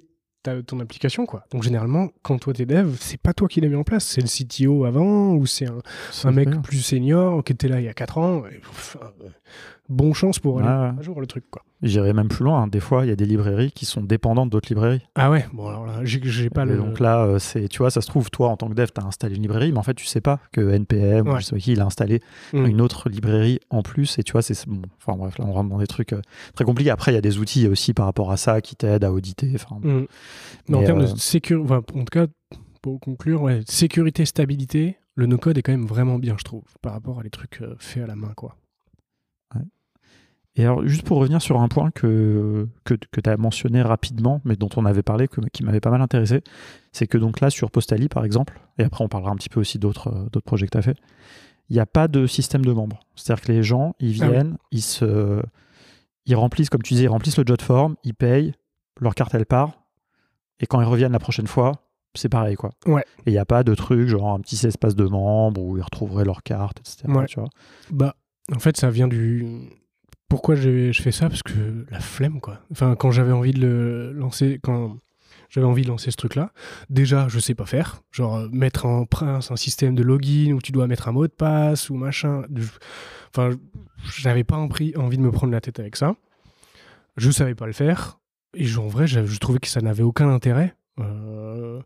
ton application, quoi. Donc généralement, quand toi t'es dev, c'est pas toi qui l'as mis en place, c'est le CTO avant, ou c'est un, un mec plus senior qui était là il y a 4 ans. Euh, bon chance pour aller à jour le truc, quoi. J'irai même plus loin. Hein. Des fois, il y a des librairies qui sont dépendantes d'autres librairies. Ah ouais, bon alors là, j'ai pas le. Donc là, euh, c'est, tu vois, ça se trouve, toi en tant que dev, tu as installé une librairie, mais en fait, tu sais pas que NPM ou je sais pas qui, il a installé mm. une autre librairie en plus. Et tu vois, c'est bon. Enfin bref, là, on rentre dans des trucs euh, très compliqués. Après, il y a des outils aussi par rapport à ça qui t'aident à auditer. Enfin, mm. mais, en termes de euh, sécurité, en tout cas, pour conclure, ouais, sécurité, stabilité, le no-code est quand même vraiment bien, je trouve, par rapport à les trucs faits à la main, quoi. Et alors, juste pour revenir sur un point que, que, tu as mentionné rapidement, mais dont on avait parlé, que, qui m'avait pas mal intéressé, c'est que donc là, sur Postali, par exemple, et après on parlera un petit peu aussi d'autres euh, projets que tu as fait, il n'y a pas de système de membres. C'est-à-dire que les gens, ils ah viennent, ils, se, ils remplissent, comme tu disais, ils remplissent le job form, ils payent, leur carte, elle part, et quand ils reviennent la prochaine fois, c'est pareil, quoi. Ouais. Et il n'y a pas de truc, genre un petit espace de membres où ils retrouveraient leur carte, etc. Tu vois bah, en fait, ça vient du pourquoi je fais ça? Parce que la flemme, quoi. Enfin, quand j'avais envie de le lancer, quand j'avais envie de lancer ce truc-là, déjà, je sais pas faire. Genre, euh, mettre en prince un système de login où tu dois mettre un mot de passe ou machin. Enfin, j'avais pas envie de me prendre la tête avec ça. Je savais pas le faire. Et en vrai, je trouvais que ça n'avait aucun intérêt. Euh,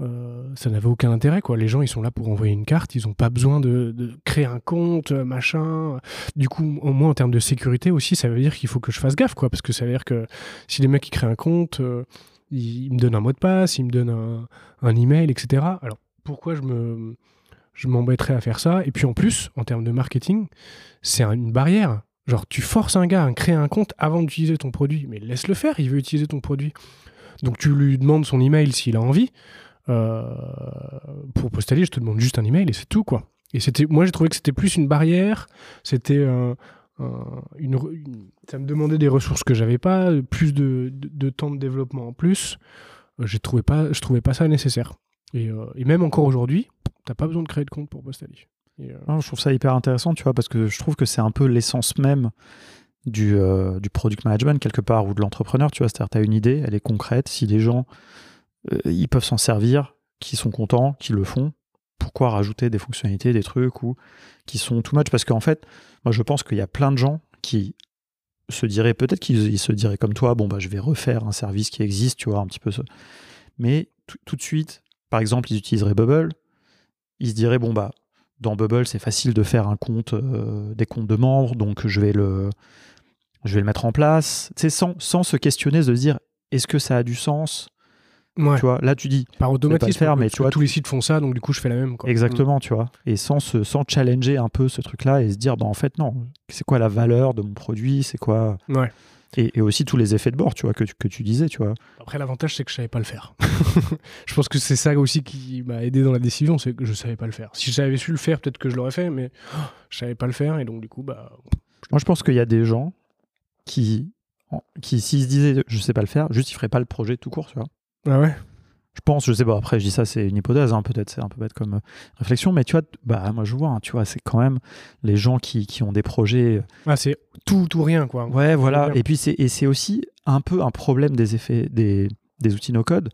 euh, ça n'avait aucun intérêt quoi. Les gens ils sont là pour envoyer une carte, ils n'ont pas besoin de, créer un compte, euh, machin. Du coup, au moins en termes de sécurité aussi, ça veut dire qu'il faut que je fasse gaffe quoi, parce que ça veut dire que si les mecs ils créent un compte, euh, ils, me donnent un mot de passe, ils me donnent un, email, etc. Alors pourquoi je me je m'embêterais à faire ça? Et puis en plus, en termes de marketing, c'est une barrière. Genre, tu forces un gars à créer un compte avant d'utiliser ton produit, mais laisse-le faire, il veut utiliser ton produit. Donc tu lui demandes son email s'il a envie. Euh, pour Postalier, je te demande juste un email et c'est tout, quoi. Et c'était, moi, j'ai trouvé que c'était plus une barrière. C'était une, ça me demandait des ressources que j'avais pas, plus de, temps de développement en plus. Euh, j'ai trouvé pas, je trouvais pas ça nécessaire. Et, euh, et même encore aujourd'hui, t'as pas besoin de créer de compte pour Postali. je trouve ça hyper intéressant, tu vois, parce que je trouve que c'est un peu l'essence même du, du product management quelque part ou de l'entrepreneur, tu vois. C'est-à-dire, tu as une idée, elle est concrète. Si les gens euh, ils peuvent s'en servir, qui sont contents, qui le font. Pourquoi rajouter des fonctionnalités, des trucs ou qui sont too much? Parce qu'en fait, moi je pense qu'il y a plein de gens qui se diraient, peut-être qu'ils se diraient comme toi, bon bah je vais refaire un service qui existe, tu vois, un petit peu ça. Mais tout de suite, par exemple, ils utiliseraient Bubble, ils se diraient, bon bah dans Bubble c'est facile de faire un compte, euh, des comptes de membres, donc je vais le, je vais le mettre en place, sans, sans se questionner, de se dire, est-ce que ça a du sens? Tu vois, là tu dis par automatisme, faire, mais tu vois tous les sites font ça, donc du coup je fais la même. Exactement, tu vois. Et sans se, sans challenger un peu ce truc-là et se dire, bah en fait non, c'est quoi la valeur de mon produit, c'est quoi. Ouais. Et, aussi tous les effets de bord, tu vois, que, que tu disais, tu vois. Après, l'avantage, c'est que je savais pas le faire. je pense que c'est ça aussi qui m'a aidé dans la décision, c'est que je savais pas le faire. Si j'avais su le faire, peut-être que je l'aurais fait, mais je savais pas le faire, et donc du coup, bah. Moi, je pense qu'il y a des gens qui, qui s'ils se disaient je sais pas le faire, juste ils feraient pas le projet tout court, tu vois. Ah ouais? Je pense, je sais pas, après je dis ça, c'est une hypothèse, hein, peut-être c'est un peu bête comme euh, réflexion, mais tu vois, bah, moi je vois, hein, tu vois, c'est quand même les gens qui, qui ont des projets. Euh, ah, c'est tout ou rien, quoi. Ouais, voilà. Et puis c'est aussi un peu un problème des effets des, des outils no-code.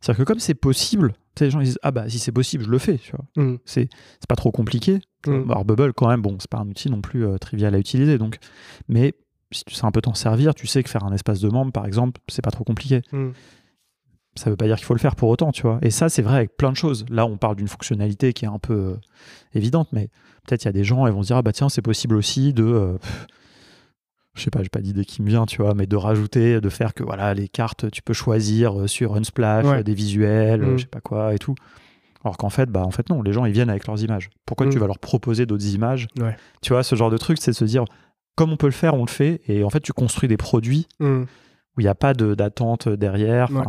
C'est-à-dire que comme c'est possible, les gens ils disent Ah bah si c'est possible, je le fais, tu vois. Mm. C'est pas trop compliqué. Mm. Alors Bubble, quand même, bon, c'est pas un outil non plus euh, trivial à utiliser, donc. Mais si tu sais un peu t'en servir, tu sais que faire un espace de membre, par exemple, c'est pas trop compliqué. Mm ça veut pas dire qu'il faut le faire pour autant, tu vois. Et ça, c'est vrai avec plein de choses. Là, on parle d'une fonctionnalité qui est un peu euh, évidente, mais peut-être il y a des gens, ils vont se dire, ah bah tiens, c'est possible aussi de. Euh, je sais pas, j'ai pas d'idée qui me vient, tu vois, mais de rajouter, de faire que voilà, les cartes, tu peux choisir euh, sur Unsplash des visuels, mm. je sais pas quoi et tout. Alors qu'en fait, bah en fait non, les gens ils viennent avec leurs images. Pourquoi tu mm. vas leur proposer d'autres images? Tu vois, ce genre de truc, c'est de se dire, comme on peut le faire, on le fait, et en fait tu construis des produits mm. où il n'y a pas d'attente derrière. Ouais.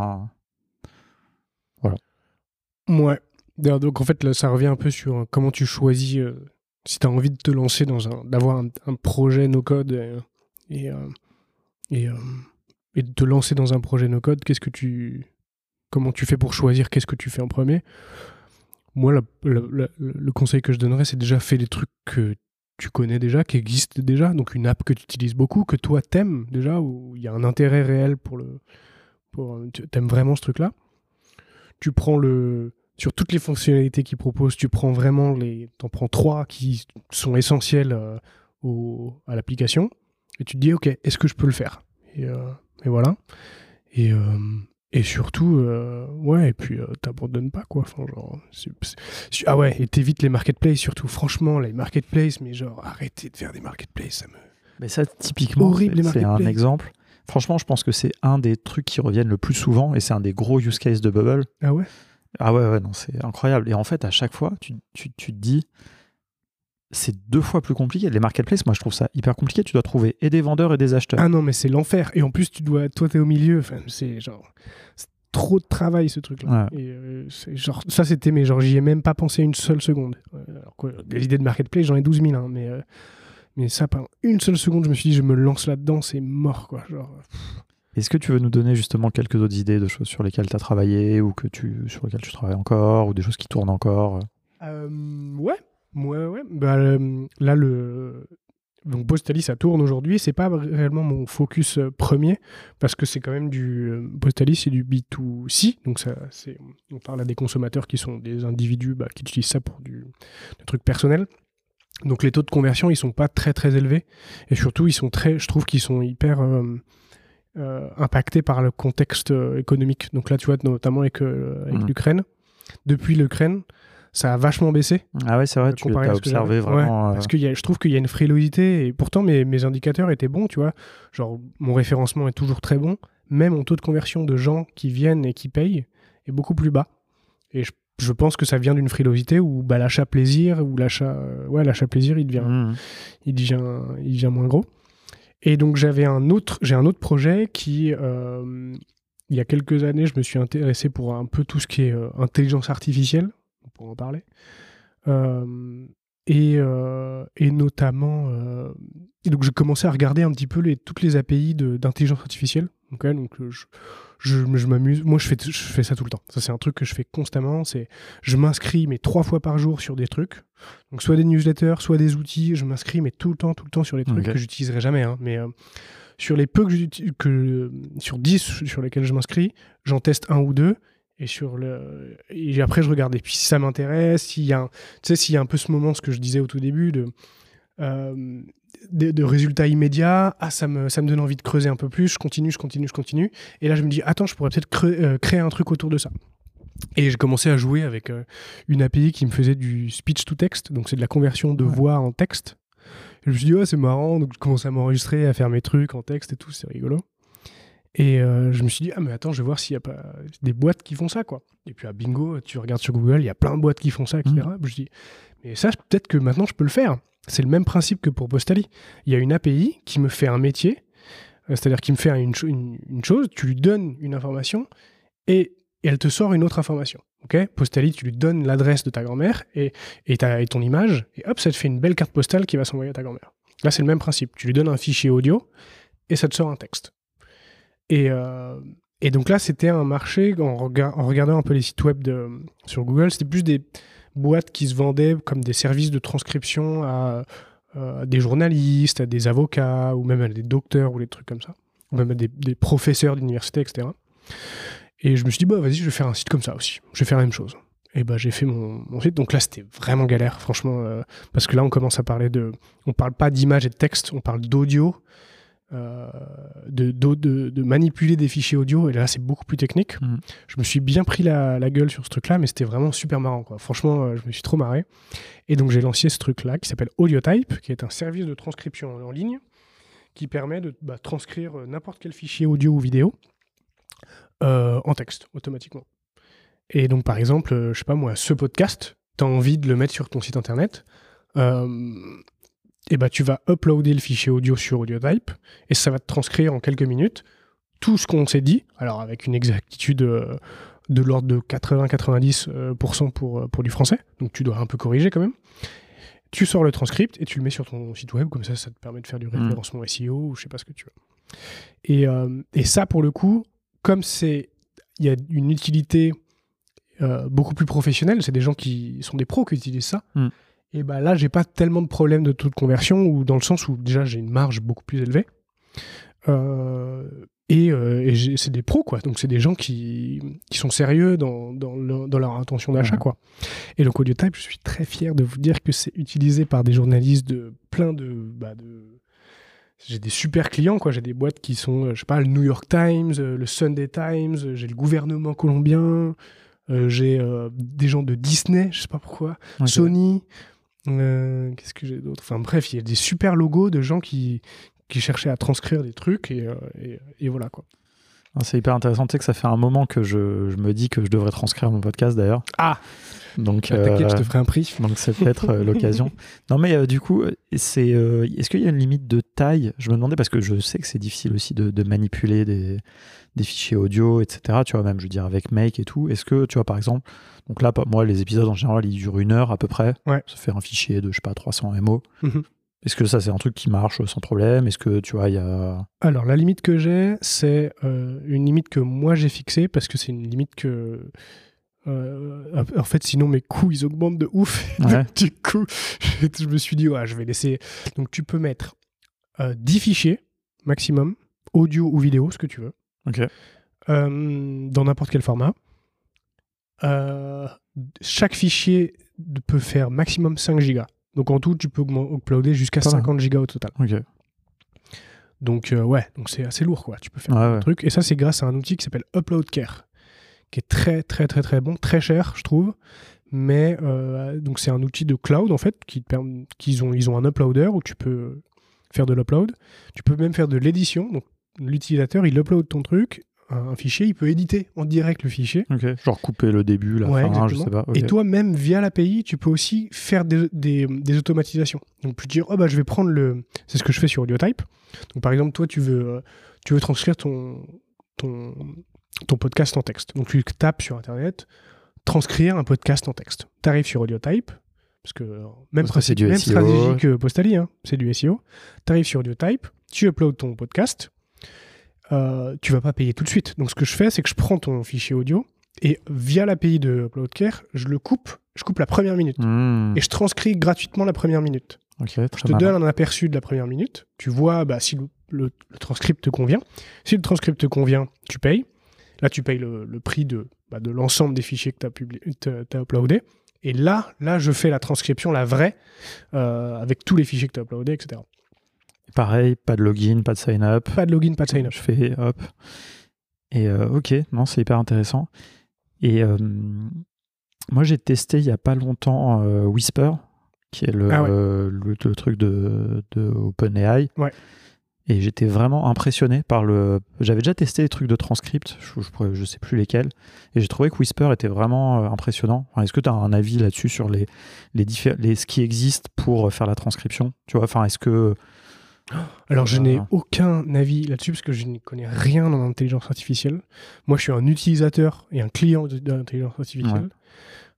Donc en fait, là, ça revient un peu sur euh, comment tu choisis, euh, si tu as envie de te lancer dans un, d'avoir un, projet no-code euh, et, et, et, de te lancer dans un projet no-code, qu'est-ce que tu, comment tu fais pour choisir qu'est-ce que tu fais en premier? Moi, le conseil que je donnerais, c'est déjà faire des trucs que tu connais déjà, qui existent déjà, donc une app que tu utilises beaucoup, que toi t'aimes déjà, où il y a un intérêt réel pour le, pour, t'aimes vraiment ce truc-là tu prends le sur toutes les fonctionnalités qu'ils proposent, tu prends vraiment les, t'en prends trois qui sont essentielles euh, au, à l'application, et tu te dis ok, est-ce que je peux le faire? Et, euh, et, voilà. Et, euh, et surtout, ouais, et puis t'abandonnes pas quoi. Enfin, genre, ah ouais, et t'évites les marketplaces surtout. Franchement, les marketplaces, mais genre arrêtez de faire des marketplaces, ça me. Mais ça, typiquement, c'est un exemple Franchement, je pense que c'est un des trucs qui reviennent le plus souvent et c'est un des gros use cases de Bubble. Ah ouais? Ah ouais, ouais, non, c'est incroyable. Et en fait, à chaque fois, tu, tu, tu te dis, c'est deux fois plus compliqué. Les marketplaces, moi, je trouve ça hyper compliqué. Tu dois trouver et des vendeurs et des acheteurs. Ah non, mais c'est l'enfer. Et en plus, tu dois, toi, t'es au milieu. Enfin, c'est genre, c'est trop de travail ce truc-là. Et euh, genre, ça, c'était, mais genre, j'y ai même pas pensé une seule seconde. Alors quoi, des idées de marketplace, j'en ai 12 000, hein, mais. Euh, mais ça, pendant une seule seconde, je me suis dit, je me lance là-dedans, c'est mort, quoi. Est-ce que tu veux nous donner justement quelques autres idées de choses sur lesquelles tu as travaillé ou que tu, sur lesquelles tu travailles encore ou des choses qui tournent encore euh, Ouais, ouais, ouais. Bah, euh, là, le. Donc Postali, ça tourne aujourd'hui. C'est pas réellement mon focus euh, premier parce que c'est quand même du Postali, c'est du B2C. Donc ça, c'est, on parle à des consommateurs qui sont des individus bah, qui utilisent ça pour du, du truc personnel. Donc les taux de conversion, ils sont pas très très élevés. Et surtout, ils sont très, je trouve qu'ils sont hyper euh, euh, impactés par le contexte euh, économique. Donc là, tu vois, notamment avec, mmh. l'Ukraine. Depuis l'Ukraine, ça a vachement baissé. Ah ouais, c'est vrai, tu as observé vraiment. parce que je trouve qu'il y a une frilosité. Et pourtant, mes, mes indicateurs étaient bons, tu vois. Genre, mon référencement est toujours très bon. Même mon taux de conversion de gens qui viennent et qui payent est beaucoup plus bas. Et je je pense que ça vient d'une frilosité où bah, l'achat plaisir ou l'achat euh, ouais l'achat plaisir il devient mmh. il devient il devient moins gros. Et donc j'avais un autre j'ai un autre projet qui euh, il y a quelques années je me suis intéressé pour un peu tout ce qui est euh, intelligence artificielle on pourra en parler. Et, et notamment et donc j'ai commencé à regarder un petit peu les, toutes les API d'intelligence artificielle. Donc, donc je, je, m'amuse. Moi, je fais, je fais ça tout le temps. Ça, c'est un truc que je fais constamment. C'est, je m'inscris mais trois fois par jour sur des trucs. Donc, soit des newsletters, soit des outils. Je m'inscris mais tout le temps, tout le temps sur les trucs que j'utiliserai jamais. Hein. Mais euh, sur les peu que, que sur 10 sur lesquels je m'inscris, j'en teste un ou deux. Et sur le et après je regarde et puis si ça m'intéresse s'il y a tu sais s'il y a un peu ce moment ce que je disais au tout début de euh, de, résultats immédiats. Ah, ça me, ça me donne envie de creuser un peu plus. Je continue, je continue, je continue. Et là, je me dis, attends, je pourrais peut-être euh, créer un truc autour de ça. Et j'ai commencé à jouer avec euh, une API qui me faisait du speech to text, donc c'est de la conversion de voix en texte. je me suis dit, oh, c'est marrant, donc je commence à m'enregistrer, à faire mes trucs en texte et tout, c'est rigolo. Et euh, je me suis dit, ah, mais attends, je vais voir s'il n'y a pas des boîtes qui font ça, quoi. Et puis, à bingo, tu regardes sur Google, il y a plein de boîtes qui font ça, etc. Mmh. Je me dis, mais ça, peut-être que maintenant, je peux le faire. C'est le même principe que pour Postali. Il y a une API qui me fait un métier C'est-à-dire qu'il me fait une, chose, tu lui donnes une information et, elle te sort une autre information. Ok? Postali, tu lui donnes l'adresse de ta grand-mère et, et, ton image, et hop, ça te fait une belle carte postale qui va s'envoyer à ta grand-mère. Là, c'est le même principe. Tu lui donnes un fichier audio et ça te sort un texte. Et, euh, et donc là, c'était un marché, en, regardant un peu les sites web de, sur Google, c'était plus des boîtes qui se vendaient comme des services de transcription à euh, des journalistes, à des avocats, ou même à des docteurs, ou des trucs comme ça, ou même à des, professeurs d'université, etc. Et je me suis dit, bah vas-y, je vais faire un site comme ça aussi. Je vais faire la même chose. Et bah j'ai fait mon, site. Donc là, c'était vraiment galère, franchement, euh, parce que là, on commence à parler de. On parle pas d'image et de texte, on parle d'audio. Euh, de, de, manipuler des fichiers audio. Et là, c'est beaucoup plus technique. Mm. Je me suis bien pris la, gueule sur ce truc-là, mais c'était vraiment super marrant. Quoi. Franchement, euh, je me suis trop marré. Et donc, j'ai lancé ce truc-là qui s'appelle AudioType, qui est un service de transcription en ligne qui permet de bah, transcrire euh, n'importe quel fichier audio ou vidéo en texte automatiquement. Et donc, par exemple, je sais pas moi, ce podcast, tu as envie de le mettre sur ton site internet et eh ben, tu vas uploader le fichier audio sur AudioType et ça va te transcrire en quelques minutes tout ce qu'on s'est dit, alors avec une exactitude euh, de l'ordre de 80-90% euh, pour, euh, pour du français, donc tu dois un peu corriger quand même. Tu sors le transcript et tu le mets sur ton site web, comme ça, ça te permet de faire du mmh. référencement SEO ou je sais pas ce que tu veux. Et, et ça, pour le coup, comme c'est, il y a une utilité beaucoup plus professionnelle, c'est des gens qui sont des pros qui utilisent ça. Mmh. Et bah là, j'ai pas tellement de problèmes de taux de conversion, ou dans le sens où déjà j'ai une marge beaucoup plus élevée. Euh, et, euh, c'est des pros, quoi. Donc c'est des gens qui, qui sont sérieux dans, dans, leur intention d'achat, quoi. Et donc AudioType, je suis très fier de vous dire que c'est utilisé par des journalistes de plein de, bah, de j'ai des super clients, quoi. J'ai des boîtes qui sont, je sais pas, le New York Times, le Sunday Times, j'ai le gouvernement colombien, euh, j'ai des gens de Disney, je sais pas pourquoi, Sony. Euh, qu'est-ce que j'ai d'autre? Enfin bref, il y a des super logos de gens qui, qui cherchaient à transcrire des trucs et, euh, et, voilà quoi. Ah, c'est hyper intéressant, tu sais que ça fait un moment que je, je, me dis que je devrais transcrire mon podcast d'ailleurs. Ah donc, T'inquiète, je te ferai un prix. Donc c'est peut-être l'occasion. Non mais du coup, c'est, est-ce qu'il y a une limite de taille? Je me demandais parce que je sais que c'est difficile aussi de, de manipuler des, des, fichiers audio, etc. Tu vois, même je veux dire avec Make et tout. Est-ce que, tu vois, par exemple, donc là, moi, les épisodes en général, ils durent une heure à peu près. Ouais. Ça fait un fichier de, je sais pas, 300 MO. Mhm. Est-ce que ça, c'est un truc qui marche sans problème? Est-ce que, tu vois, il y a... Alors, la limite que j'ai, c'est euh, une limite que moi, j'ai fixée parce que c'est une limite que... Euh, en fait, sinon, mes coûts, ils augmentent de ouf. du coup, je me suis dit, ouais, je vais laisser... Donc, tu peux mettre 10 euh, fichiers maximum, audio ou vidéo, ce que tu veux. Ok. dans n'importe quel format. Euh, chaque fichier peut faire maximum 5 gigas. Donc en tout, tu peux uploader jusqu'à 50 gigas au total. Donc euh, ouais, donc c'est assez lourd quoi. Tu peux faire un truc. Et ça, c'est grâce à un outil qui s'appelle UploadCare, qui est très très très très bon, très cher, je trouve. Mais euh, donc c'est un outil de cloud en fait qui qu'ils ont ils ont un uploader où tu peux faire de l'upload. Tu peux même faire de l'édition. Donc l'utilisateur il upload ton truc un fichier, il peut éditer en direct le fichier. Genre couper le début, la fin, je sais pas. Et toi, même via l'API, tu peux aussi faire des, des, automatisations. Donc, tu dire, oh bah, je vais prendre le. C'est ce que je fais sur AudioType. Donc, par exemple, toi, tu veux, tu veux transcrire ton, ton, ton podcast en texte. Donc, tu tapes sur Internet, transcrire un podcast en texte. Tu arrives sur AudioType, parce que euh, même, stratégie, même stratégie que Postali, hein, c'est du SEO. Tu arrives sur AudioType, tu uploads ton podcast, euh, tu vas pas payer tout de suite. Donc ce que je fais, c'est que je prends ton fichier audio et via l'API de UploadCare, je le coupe, je coupe la première minute hmm. et je transcris gratuitement la première minute. je te donne un aperçu de la première minute. Tu vois bah, si le, transcript te convient. Si le transcript te convient, tu payes. Là, tu payes le, prix de, bah, de l'ensemble des fichiers que tu as, uploadés. Et là, là, je fais la transcription, la vraie, euh, avec tous les fichiers que tu as uploadés, etc. Pareil, pas de login, pas de sign up. Pas de login, pas de sign up. Je fais hop. Et euh, ok, non, c'est hyper intéressant. Et euh, moi, j'ai testé il y a pas longtemps Whisper, qui est le, ah le, truc de, de OpenAI. Ouais. Et j'étais vraiment impressionné par le. J'avais déjà testé des trucs de transcript, je, je, sais plus lesquels, et j'ai trouvé que Whisper était vraiment impressionnant. Est-ce que tu as un avis là-dessus sur les, les, les, ce qui existe pour faire la transcription Tu vois, enfin, est-ce que Alors, je n'ai aucun avis là-dessus parce que je ne connais rien en intelligence artificielle. Moi, je suis un utilisateur et un client d'intelligence artificielle.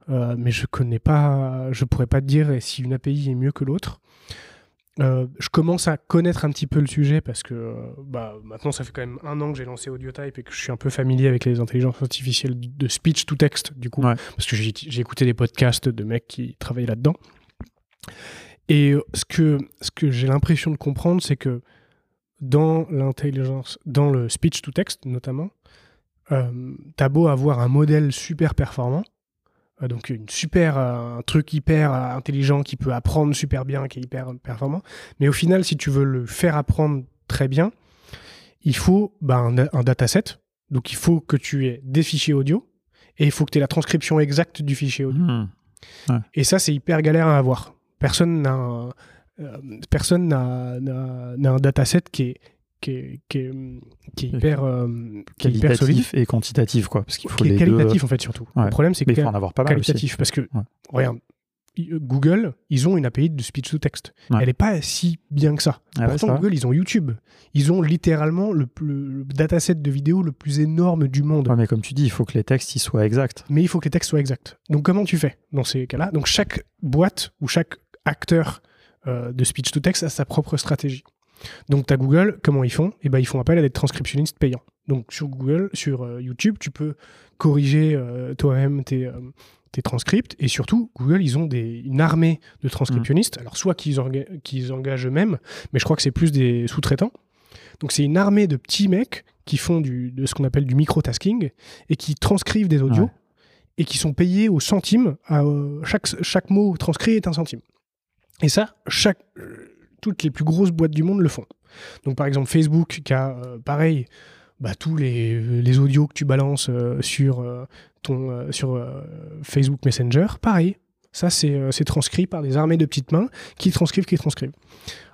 Euh, mais je connais pas, je pourrais pas te dire si une API est mieux que l'autre. Euh, je commence à connaître un petit peu le sujet parce que bah, maintenant ça fait quand même un an que j'ai lancé AudioType et que je suis un peu familier avec les intelligences artificielles de speech to text du coup parce que j'ai écouté des podcasts de mecs qui travaillent là-dedans. Et ce que, ce que j'ai l'impression de comprendre c'est que dans l'intelligence dans le speech to text notamment euh, t'as beau avoir un modèle super performant euh, donc une super euh, un truc hyper euh, intelligent qui peut apprendre super bien, qui est hyper performant. Mais au final, si tu veux le faire apprendre très bien, il faut bah, un, dataset. Donc il faut que tu aies des fichiers audio et il faut que tu aies la transcription exacte du fichier audio. Hmm. Et ça, c'est hyper galère à avoir. Personne n'a un, personne n'a un dataset qui est qui est, qui est, qui est hyper, euh, qualitatif et quantitatif quoi parce qu'il faut qui est qualitatif en fait surtout le problème c'est qu'il faut en avoir pas mal qualitatif parce que regarde euh, Google, ils ont une API de speech to text. Elle n'est pas si bien que ça. Ah Pourtant, Google, ils ont YouTube. Ils ont littéralement le, le, dataset de vidéos le plus énorme du monde. mais comme tu dis, il faut que les textes ils soient exacts. Mais il faut que les textes soient exacts. Donc, comment tu fais dans ces cas-là? Donc, chaque boîte ou chaque acteur euh, de speech to text a sa propre stratégie. Donc, tu as Google, comment ils font? Eh ben, ils font appel à des transcriptionnistes payants. Donc, sur Google, sur euh, YouTube, tu peux corriger euh, toi-même tes, euh, tes, transcripts. Et surtout, Google, ils ont des, une armée de transcriptionnistes. Mm. Alors, soit qu'ils engagent eux-mêmes, mais je crois que c'est plus des sous-traitants. Donc, c'est une armée de petits mecs qui font du, de ce qu'on appelle du micro-tasking et qui transcrivent des audios et qui sont payés au centime. À, chaque, chaque mot transcrit est un centime. Et ça, chaque toutes les plus grosses boîtes du monde le font. Donc par exemple Facebook qui a euh, pareil bah, tous les, les, audios que tu balances euh, sur, euh, ton, sur Facebook Messenger, pareil. Ça, c'est transcrit par des armées de petites mains qui transcrivent, qui transcrivent.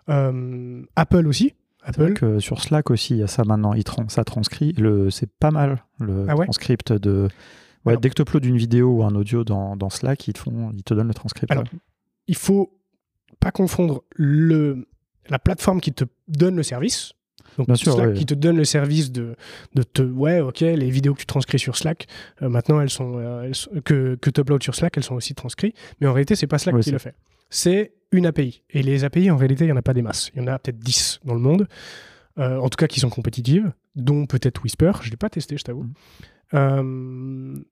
Apple aussi. Apple. Que sur Slack aussi, il y a ça maintenant. Il ça transcrit. C'est pas mal, le ah transcript de. Ouais, dès que tu uploads une vidéo ou un audio dans, dans Slack, ils te, font, ils te donnent le transcript. Alors, il faut pas confondre le, la plateforme qui te donne le service. Donc Bien Slack qui te donne le service de, de te ouais ok les vidéos que tu transcris sur Slack euh, maintenant elles sont, euh, que, que tu uploads sur Slack elles sont aussi transcrites. Mais en réalité c'est pas Slack qui le fait. C'est une API et les API en réalité il y en a pas des masses. Il y en a peut-être 10 dans le monde euh, en tout cas qui sont compétitives dont peut-être Whisper. Je l'ai pas testé je t'avoue. Mm.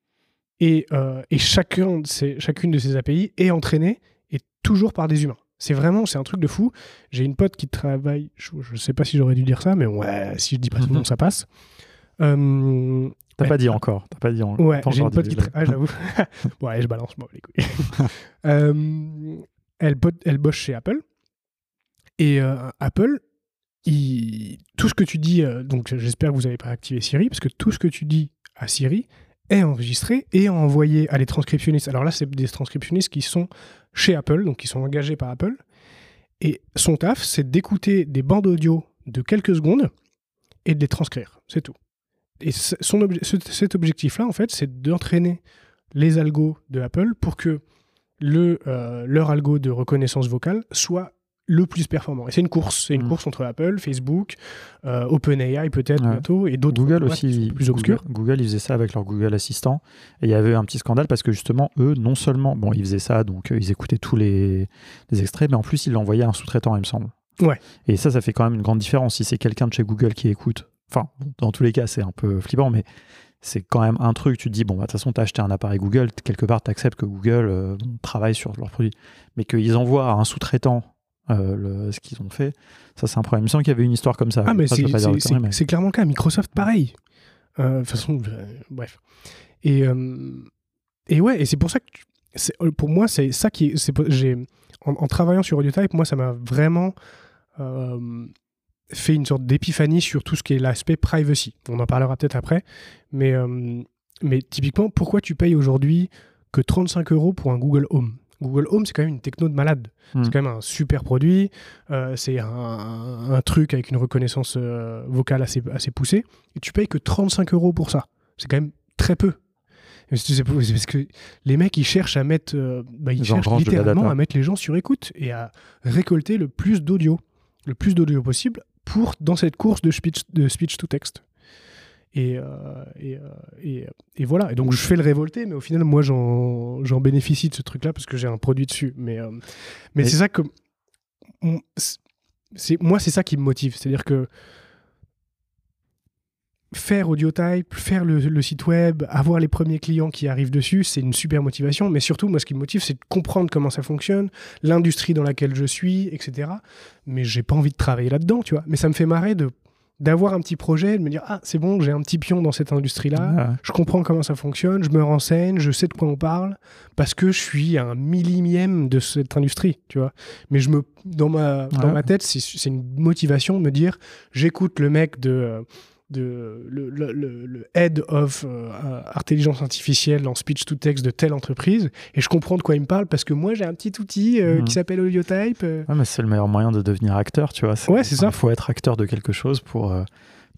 et, et chacun de ces, chacune de ces API est entraînée et toujours par des humains c'est vraiment, c'est un truc de fou. J'ai une pote qui travaille, je, ne sais pas si j'aurais dû dire ça, mais ouais, si je dis pas son nom, ça passe. Euh, T'as pas dit encore. T'as pas dit. Ouais, j'ai une pote qui travaille. Ah, j'avoue. bon, allez, je balance, moi, les couilles. euh, elle, elle bosse chez Apple. Et euh, Apple, il... tout ce que tu dis, donc j'espère que vous n'avez pas activé Siri, parce que tout ce que tu dis à Siri enregistré et envoyé à les transcriptionnistes. Alors là, c'est des transcriptionnistes qui sont chez Apple, donc qui sont engagés par Apple. Et son taf, c'est d'écouter des bandes audio de quelques secondes et de les transcrire. C'est tout. Et son cet objectif-là, en fait, c'est d'entraîner les algos de Apple pour que le, euh, leur algo de reconnaissance vocale soit le plus performant. Et c'est une course, c'est une mm. course entre Apple, Facebook, euh, OpenAI peut-être bientôt et d'autres. Google aussi, plus obscurs. Google, ils faisaient ça avec leur Google Assistant. Et il y avait un petit scandale parce que justement, eux, non seulement, bon, ils faisaient ça, donc euh, ils écoutaient tous les, extraits, mais en plus, ils l'envoyaient à un sous-traitant, il me semble. Ouais. Et ça, ça fait quand même une grande différence. Si c'est quelqu'un de chez Google qui écoute, enfin, dans tous les cas, c'est un peu flippant, mais c'est quand même un truc. Tu te dis, bon, bah, de toute façon, tu as acheté un appareil Google, quelque part, tu acceptes que Google euh, travaille sur leurs produits. Mais qu'ils envoient à un sous-traitant euh, ce qu'ils ont fait. Ça, c'est un problème. Il me semble qu'il y avait une histoire comme ça. Ah, mais c'est clairement le cas. Microsoft, pareil. Euh, de toute façon, euh, bref. Et, et ouais, et c'est pour ça que pour moi, c'est ça qui. j'ai en, en, travaillant sur AudioType, moi, ça m'a vraiment fait une sorte d'épiphanie sur tout ce qui est l'aspect privacy. On en parlera peut-être après. Mais, mais typiquement, pourquoi tu payes aujourd'hui que 35 euros pour un Google Home? Google Home, c'est quand même une techno de malade. Hmm. C'est quand même un super produit. Euh, c'est un, truc avec une reconnaissance euh, vocale assez, assez poussée. Et tu payes que 35 euros pour ça. C'est quand même très peu. C'est parce que les mecs, ils cherchent à mettre, euh, bah, ils cherchent littéralement à mettre les gens sur écoute et à récolter le plus d'audio. le plus d'audio possible pour dans cette course de speech, de speech to text. Et, euh, et, et, et, voilà. Et donc, je fais le révolter, mais au final, moi, j'en bénéficie de ce truc-là parce que j'ai un produit dessus. Mais, mais c'est ça que. Moi, c'est ça qui me motive. C'est-à-dire que faire AudioType, faire le, site web, avoir les premiers clients qui arrivent dessus, c'est une super motivation. Mais surtout, moi, ce qui me motive, c'est de comprendre comment ça fonctionne, l'industrie dans laquelle je suis, etc. Mais j'ai pas envie de travailler là-dedans, tu vois. Mais ça me fait marrer de d'avoir un petit projet, de me dire ah c'est bon, j'ai un petit pion dans cette industrie-là, je comprends comment ça fonctionne, je me renseigne, je sais de quoi on parle, parce que je suis un millimième de cette industrie, tu vois. Mais je me dans ma dans ma tête, c'est une motivation de me dire j'écoute le mec de de, le, le, le, head of euh, intelligence artificielle en speech to text de telle entreprise et je comprends de quoi il me parle parce que moi j'ai un petit outil euh, mhm. qui s'appelle AudioType. Euh. Ouais, mais c'est le meilleur moyen de devenir acteur, tu vois. Ouais, c'est ça. Il faut être acteur de quelque chose pour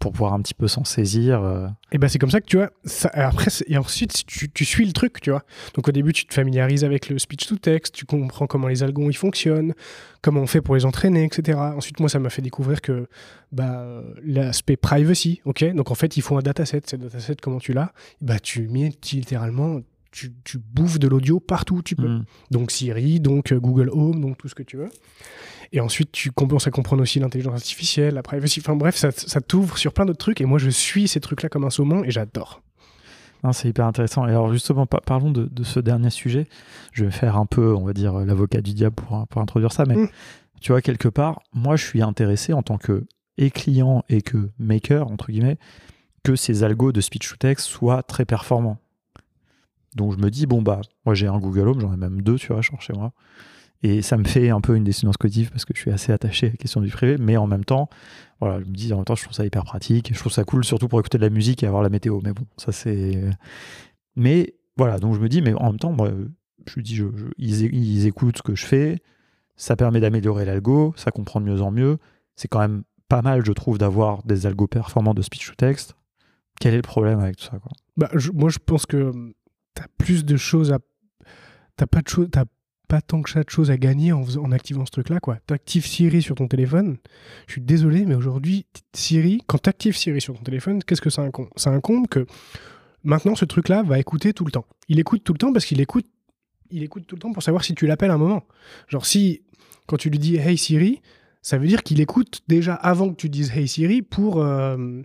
pour pouvoir un petit peu s'en saisir. Euh. Et ben c'est comme ça que tu vois. Ça, après, et ensuite, tu, tu, suis le truc, tu vois. Donc au début, tu te familiarises avec le speech to text, tu comprends comment les algos ils fonctionnent, comment on fait pour les entraîner, etc. Ensuite, moi, ça m'a fait découvrir que bah, l'aspect privacy, ok? Donc en fait, il faut un dataset. Ce dataset, comment tu l'as? Bah, tu mets littéralement tu, tu, bouffes de l'audio partout où tu peux. Mm. Donc Siri, donc Google Home, donc tout ce que tu veux. Et ensuite, tu commences à comprendre aussi l'intelligence artificielle, la privacy. Enfin bref, ça, ça t'ouvre sur plein d'autres trucs. Et moi, je suis ces trucs-là comme un saumon et j'adore. C'est hyper intéressant. Et alors justement, parlons de, ce dernier sujet. Je vais faire un peu, on va dire, l'avocat du diable pour, pour introduire ça. Mais mm. tu vois, quelque part, moi, je suis intéressé en tant que et client et que maker, entre guillemets, que ces algos de speech to text soient très performants. Donc je me dis, bon, bah, moi j'ai un Google Home, j'en ai même deux, tu vois, chez moi. Et ça me fait un peu une dissonance cognitive parce que je suis assez attaché à la question du privé, mais en même temps, voilà, je me dis en même temps, je trouve ça hyper pratique. Je trouve ça cool, surtout pour écouter de la musique et avoir la météo. Mais bon, ça c'est. Mais voilà, donc je me dis, mais en même temps, moi, je dis, je, ils, écoutent ce que je fais, ça permet d'améliorer l'algo, ça comprend de mieux en mieux. C'est quand même pas mal, je trouve, d'avoir des algos performants de speech to text. Quel est le problème avec tout ça quoi? Bah, Moi, je pense que as plus de choses à. T'as pas de choses pas tant que ça de choses à gagner en, en activant ce truc-là. Tu actives Siri sur ton téléphone. Je suis désolé, mais aujourd'hui, Siri, quand tu actives Siri sur ton téléphone, qu'est-ce que ça incombe Ça incombe que maintenant, ce truc-là va écouter tout le temps. Il écoute tout le temps parce qu'il écoute, il écoute tout le temps pour savoir si tu l'appelles un moment. Genre, si, quand tu lui dis Hey Siri, ça veut dire qu'il écoute déjà avant que tu dises Hey Siri pour, euh,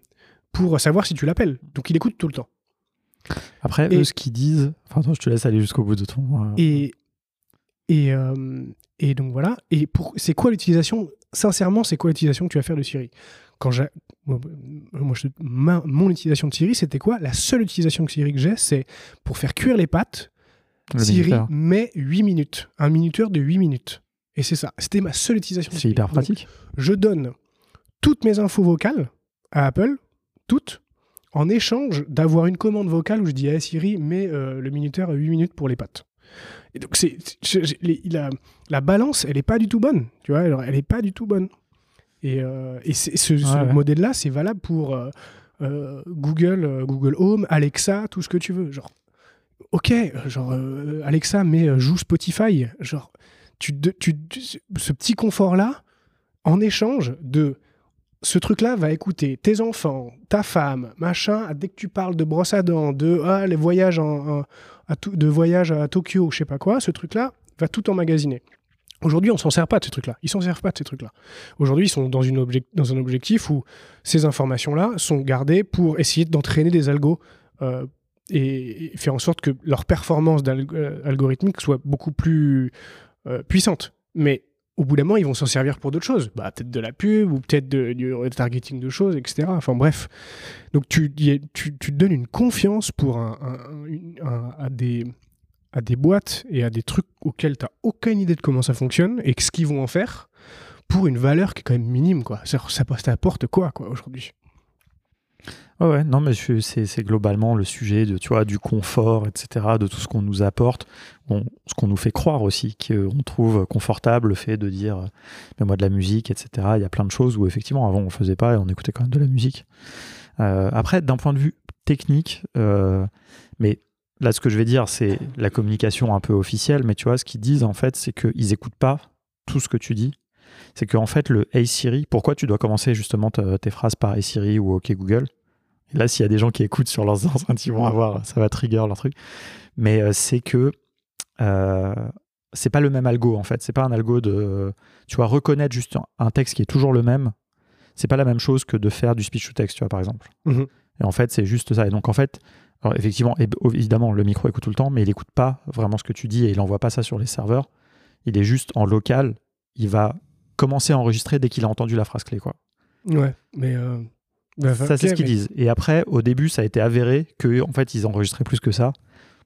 pour savoir si tu l'appelles. Donc, il écoute tout le temps. Après, eux, ce qu'ils disent, enfin, je te laisse aller jusqu'au bout de ton. Euh, et, et, euh, et donc voilà. Et pour, c'est quoi l'utilisation? Sincèrement, c'est quoi l'utilisation que tu vas faire de Siri? Quand j'ai, moi, je, mon utilisation de Siri, c'était quoi? La seule utilisation de Siri que j'ai, c'est pour faire cuire les pâtes. Siri met 8 minutes, un minuteur de 8 minutes. Et c'est ça. C'était ma seule utilisation. C'est hyper pratique. je donne toutes mes infos vocales à Apple, toutes, en échange d'avoir une commande vocale où je dis à Siri, mets euh, le minuteur à 8 minutes pour les pâtes. Et donc, c'est, la balance, elle n'est pas du tout bonne. Tu vois, elle n'est pas du tout bonne. Et, euh, et ce, modèle-là, c'est valable pour euh, Google, Google Home, Alexa, tout ce que tu veux. Genre, ok, genre, Alexa, mais joue Spotify. Genre, tu, tu, ce petit confort-là, en échange de ce truc-là va écouter tes enfants, ta femme, machin, dès que tu parles de brosse à dents, de ah, les voyages en, de voyage à Tokyo, je sais pas quoi, ce truc-là va tout emmagasiner. Aujourd'hui, on s'en sert pas de ces trucs-là. Ils s'en servent pas de ces trucs-là. Aujourd'hui, ils sont dans un objectif où ces informations-là sont gardées pour essayer d'entraîner des algos euh, et, faire en sorte que leur performance euh, algorithmique soit beaucoup plus euh, puissante. Mais au bout d'un moment, ils vont s'en servir pour d'autres choses. Bah, peut-être de la pub ou peut-être du targeting de choses, etc. Enfin bref. Donc tu, tu, donnes une confiance pour à, des, boîtes et à des trucs auxquels tu n'as aucune idée de comment ça fonctionne et ce qu'ils vont en faire pour une valeur qui est quand même minime. Quoi. Ça, ça, ça apporte quoi, quoi aujourd'hui? Ouais, non, mais c'est globalement le sujet de, tu vois, du confort, etc., de tout ce qu'on nous apporte, ce qu'on nous fait croire aussi, qu'on trouve confortable, le fait de dire, mais moi de la musique, etc. Il y a plein de choses où effectivement, avant, on faisait pas et on écoutait quand même de la musique. Euh, après, d'un point de vue technique, euh, mais là, ce que je vais dire, c'est la communication un peu officielle, mais tu vois, ce qu'ils disent, en fait, c'est qu'ils écoutent pas tout ce que tu dis, c'est qu'en fait, le Hey Siri, pourquoi tu dois commencer justement tes phrases par Hey Siri ou OK Google? Et là, s'il y a des gens qui écoutent sur leurs enceintes, ils vont avoir, ça va trigger leur truc. Mais euh, c'est que euh, c'est pas le même algo en fait. C'est pas un algo de, tu vois, reconnaître juste un texte qui est toujours le même. C'est pas la même chose que de faire du speech to text, tu vois, par exemple. Mhm. Et en fait, c'est juste ça. Et donc, en fait, alors effectivement, évidemment, le micro écoute tout le temps, mais il écoute pas vraiment ce que tu dis et il envoie pas ça sur les serveurs. Il est juste en local. Il va commencer à enregistrer dès qu'il a entendu la phrase clé, quoi. Ouais, mais euh, bah, ça c'est ce qu'ils disent. Et après, au début, ça a été avéré que en fait, ils enregistraient plus que ça.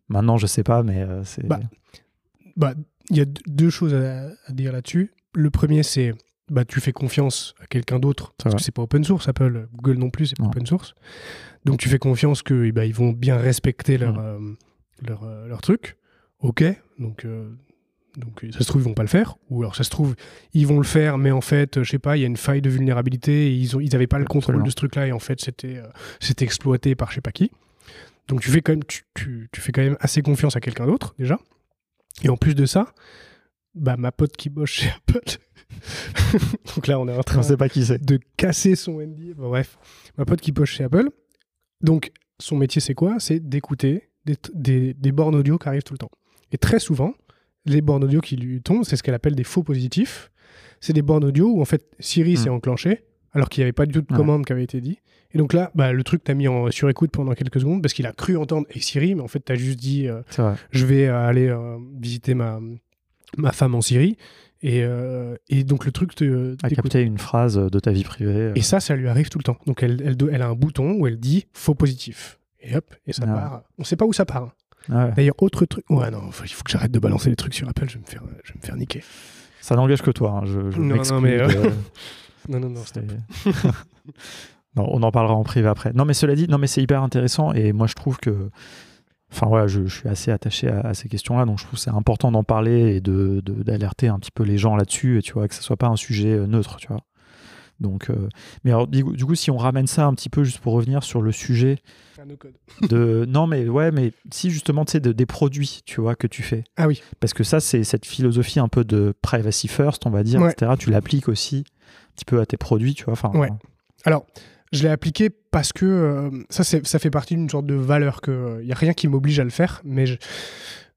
Maintenant, je sais pas, mais euh, c'est. Bah, bah, il y a deux choses à, dire là-dessus. Le premier, c'est bah, tu fais confiance à quelqu'un d'autre parce que c'est pas open source. Apple, Google non plus, c'est pas open source. Donc tu fais confiance qu'ils eh ben, ils vont bien respecter leur, euh, leur, euh, leur, truc. Ok, donc, euh, donc ça se trouve, ils vont pas le faire. Ou alors ça se trouve, ils vont le faire, mais en fait, je sais pas, il y a une faille de vulnérabilité et ils, ont, ils pas le contrôle de ce truc-là et en fait, c'était c'était exploité par je sais pas qui. Donc tu fais quand même, tu, tu, tu fais quand même assez confiance à quelqu'un d'autre déjà. Et en plus de ça, bah, ma pote qui bosse chez Apple. Donc là, on est en train sait pas qui de casser son ND. bref, ma pote qui bosse chez Apple, donc, son métier, c'est quoi? C'est d'écouter des, des, bornes audio qui arrivent tout le temps. Et très souvent, les bornes audio qui lui tombent, c'est ce qu'elle appelle des faux positifs. C'est des bornes audio où, en fait, Siri s'est hmm. enclenché, alors qu'il n'y avait pas du tout de commande qui avait été dit. Et donc là, bah, le truc t'a mis en surécoute pendant quelques secondes parce qu'il a cru entendre et Siri, mais en fait, t'as juste dit euh, je vais aller euh, visiter ma, ma femme en Siri. Et, euh, et, donc le truc te a capté une phrase de ta vie privée. Euh. Et ça, ça lui arrive tout le temps. Donc elle, elle, elle, a un bouton où elle dit faux positif. Et hop, et ça ah part. On sait pas où ça part. Ah D'ailleurs, autre truc. Ouais, non, il faut que j'arrête de balancer les trucs sur Apple. Je vais me faire, je vais me faire niquer. Ça n'engage que toi. Hein. Je, non, non, mais. Euh, non, non, non, non, on en parlera en privé après. Non, mais cela dit, non, mais c'est hyper intéressant. Et moi, je trouve que Enfin voilà, je, suis assez attaché à, ces questions-là, donc je trouve c'est important d'en parler et de, d'alerter un petit peu les gens là-dessus, et tu vois, que ce soit pas un sujet euh, neutre, tu vois. Donc, euh, mais alors, du, coup, si on ramène ça un petit peu, juste pour revenir sur le sujet de, non mais ouais, mais si justement tu sais des produits, tu vois, que tu fais. Ah oui. Parce que ça, c'est cette philosophie un peu de privacy first, on va dire, etc. Tu l'appliques aussi un petit peu à tes produits, tu vois. Enfin. Ouais. Alors, je l'ai appliqué parce que euh, ça, ça fait partie d'une sorte de valeur que il euh, y a rien qui m'oblige à le faire, mais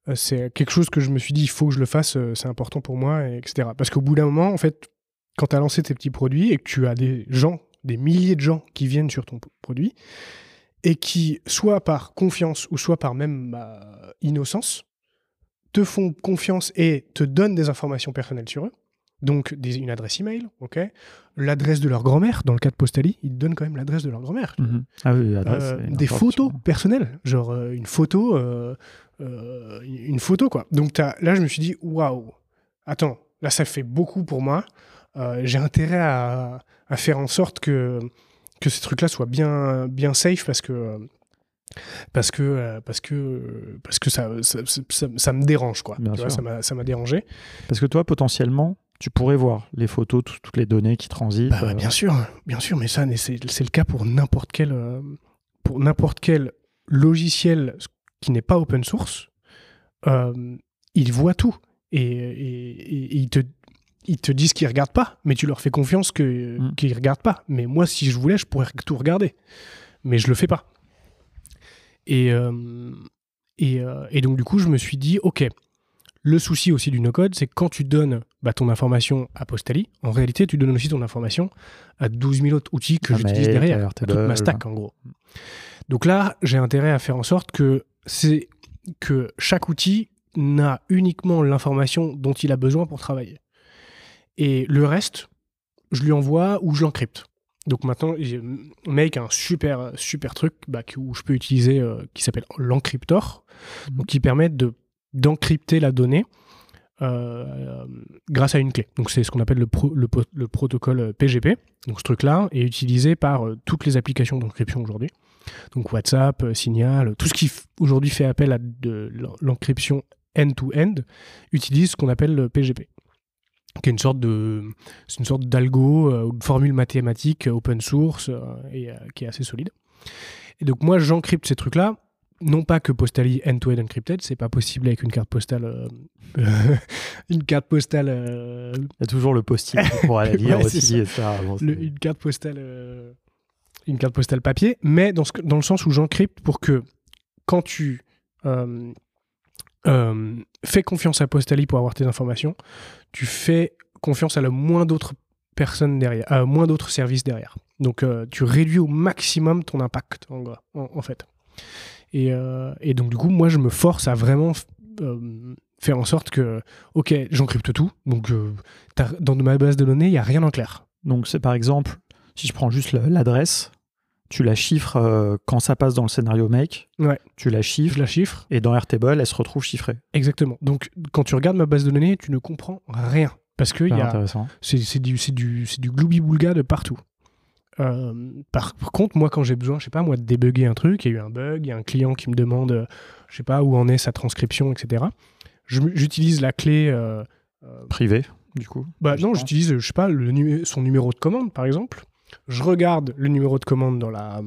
euh, c'est quelque chose que je me suis dit il faut que je le fasse, c'est important pour moi, etc. Parce qu'au bout d'un moment, en fait, quand tu as lancé tes petits produits et que tu as des gens, des milliers de gens qui viennent sur ton produit et qui, soit par confiance ou soit par même bah, innocence, te font confiance et te donnent des informations personnelles sur eux, donc une adresse email, ok, l'adresse de leur grand-mère. Dans le cas de Postali, ils donnent quand même l'adresse de leur grand-mère. Mhm. Ah oui, euh, des photos personnelles, genre euh, une photo, euh, une photo quoi. Donc là, je me suis dit waouh, attends, là ça fait beaucoup pour moi. J'ai intérêt à, faire en sorte que que ces trucs-là soient bien bien safe parce que parce que parce que parce que ça ça, me dérange quoi ça m'a dérangé parce que toi potentiellement tu pourrais voir les photos, toutes les données qui transitent. Bah, bien sûr, bien sûr, mais ça, c'est le cas pour n'importe quel, euh, pour n'importe quel logiciel qui n'est pas open source. Euh, ils voient tout et, et, ils te ils te disent qu'ils regardent pas, mais tu leur fais confiance que mm. qu'ils regardent pas. Mais moi, si je voulais, je pourrais tout regarder, mais je le fais pas. Et euh, et, et donc du coup, je me suis dit, ok, le souci aussi du no-code, c'est que quand tu donnes bah, ton information à Postali, en réalité, tu donnes aussi ton information à 12 000 autres outils que j'utilise derrière, toute ma stack en gros. Donc là, j'ai intérêt à faire en sorte que, c'est que chaque outil n'a uniquement l'information dont il a besoin pour travailler. Et le reste, je lui envoie ou je l'encrypte. Donc maintenant, Make un super super truc bah, où je peux utiliser euh, qui s'appelle l'encryptor, donc qui permet de d'encrypter la donnée euh, grâce à une clé. Donc c'est ce qu'on appelle le, le, protocole PGP. Donc ce truc-là est utilisé par euh, toutes les applications d'encryption aujourd'hui. Donc WhatsApp, euh, Signal, tout ce qui aujourd'hui fait appel à de l'encryption end-to-end utilise ce qu'on appelle le PGP qui est une sorte de c'est une sorte d'algo ou de formule mathématique open source et qui est assez solide. Et donc moi j'encrypte ces trucs là non pas que Postali end-to-end encrypted, c'est pas possible avec une carte postale. Euh, une carte postale. Euh, Il y a toujours le post-it pour aller lire aussi. Et ça, une carte postale. Euh, une carte postale papier, mais dans, ce, dans le sens où j'encrypte pour que quand tu fais confiance à Postali pour avoir tes informations, tu fais confiance à le moins d'autres personnes derrière, à moins d'autres services derrière. Donc tu réduis au maximum ton impact en, fait. Euh, et, donc, du coup, moi, je me force à vraiment euh, faire en sorte que, ok, j'encrypte tout. Donc, euh, dans ma base de données, il n'y a rien en clair. Donc, c'est par exemple, si je prends juste l'adresse, tu la chiffres quand ça passe dans le scénario make. Ouais. Tu la chiffres. Je la chiffre. Et dans Airtable, elle se retrouve chiffrée. Exactement. Donc, quand tu regardes ma base de données, tu ne comprends rien. Parce que c'est du, du, du gloubi-boulga de partout. Euh, par, contre, moi, quand j'ai besoin, je sais pas, moi, de débugger un truc, il y a eu un bug, il y a un client qui me demande, euh, je sais pas, où en est sa transcription, etc. J'utilise la clé euh, privée, du coup. Bah non, j'utilise, je sais pas, le son numéro de commande, par exemple. Je regarde le numéro de commande dans la,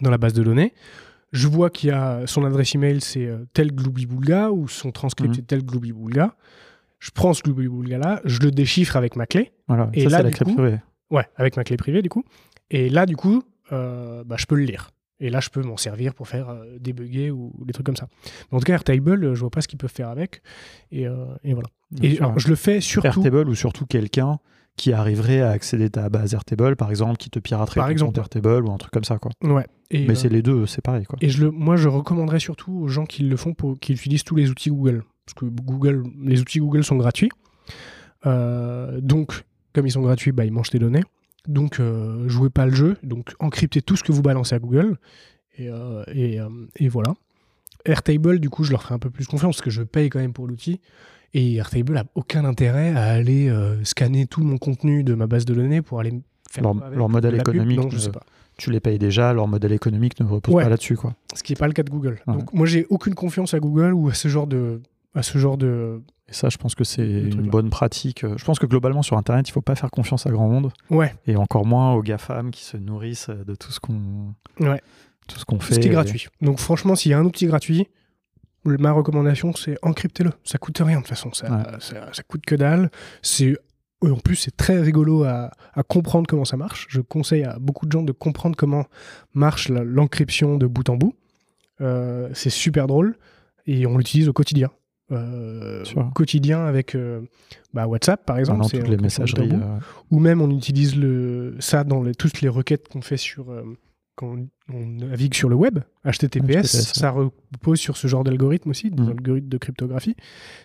dans la base de données. Je vois qu'il y a son adresse email, c'est tel gloubi-boulga, ou son transcript, mhm. c'est tel gloubi-boulga. Je prends ce gloubi-boulga là, je le déchiffre avec ma clé. Voilà, et ça, là, la clé privée. Ouais, avec ma clé privée, du coup. Et là, du coup, euh, bah, je peux le lire. Et là, je peux m'en servir pour faire euh, débugger ou, des trucs comme ça. Mais en tout cas, Airtable, euh, je vois pas ce qu'ils peuvent faire avec. Et, voilà. et je le fais surtout. Airtable ou surtout quelqu'un qui arriverait à accéder à ta base Airtable, par exemple, qui te piraterait par exemple. Airtable ou un truc comme ça. Quoi. Ouais. Mais c'est les deux, c'est pareil. Quoi. Et je le, moi, je recommanderais surtout aux gens qui le font pour qu'ils utilisent tous les outils Google. Parce que Google, les outils Google sont gratuits. donc, comme ils sont gratuits, bah, ils mangent tes données. Donc, euh, jouez pas le jeu. Donc, encryptez tout ce que vous balancez à Google. Et, euh, euh, et, voilà. Airtable, du coup, je leur ferai un peu plus confiance parce que je paye quand même pour l'outil. Et Airtable a aucun intérêt à aller scanner tout mon contenu de ma base de données pour aller faire leur, modèle économique. Non, je sais pas. Tu les payes déjà, leur modèle économique ne repose pas là-dessus, quoi. Ce qui n'est pas le cas de Google. Donc, moi, j'ai aucune confiance à Google ou à ce genre de, à ce genre de. Et ça, je pense que c'est une bonne pratique. Je pense que globalement, sur Internet, il ne faut pas faire confiance à grand monde. Ouais. Et encore moins aux GAFAM qui se nourrissent de tout ce qu'on ouais. tout ce qu'on fait. Ce qui est gratuit. Donc, franchement, s'il y a un outil gratuit, ma recommandation, c'est encryptez-le. Ça coûte rien, de toute façon. Ça, ça, coûte que dalle. C'est. En plus, c'est très rigolo à, à, comprendre comment ça marche. Je conseille à beaucoup de gens de comprendre comment marche l'encryption de bout en bout. Euh, c'est super drôle et on l'utilise au quotidien. Euh, quotidien avec euh, bah, WhatsApp par exemple, c'est les messageries, ou même on utilise le, ça dans les, toutes les requêtes qu'on fait sur quand on navigue sur le web, HTTPS, ça repose sur ce genre d'algorithme aussi, des mm. algorithmes de cryptographie.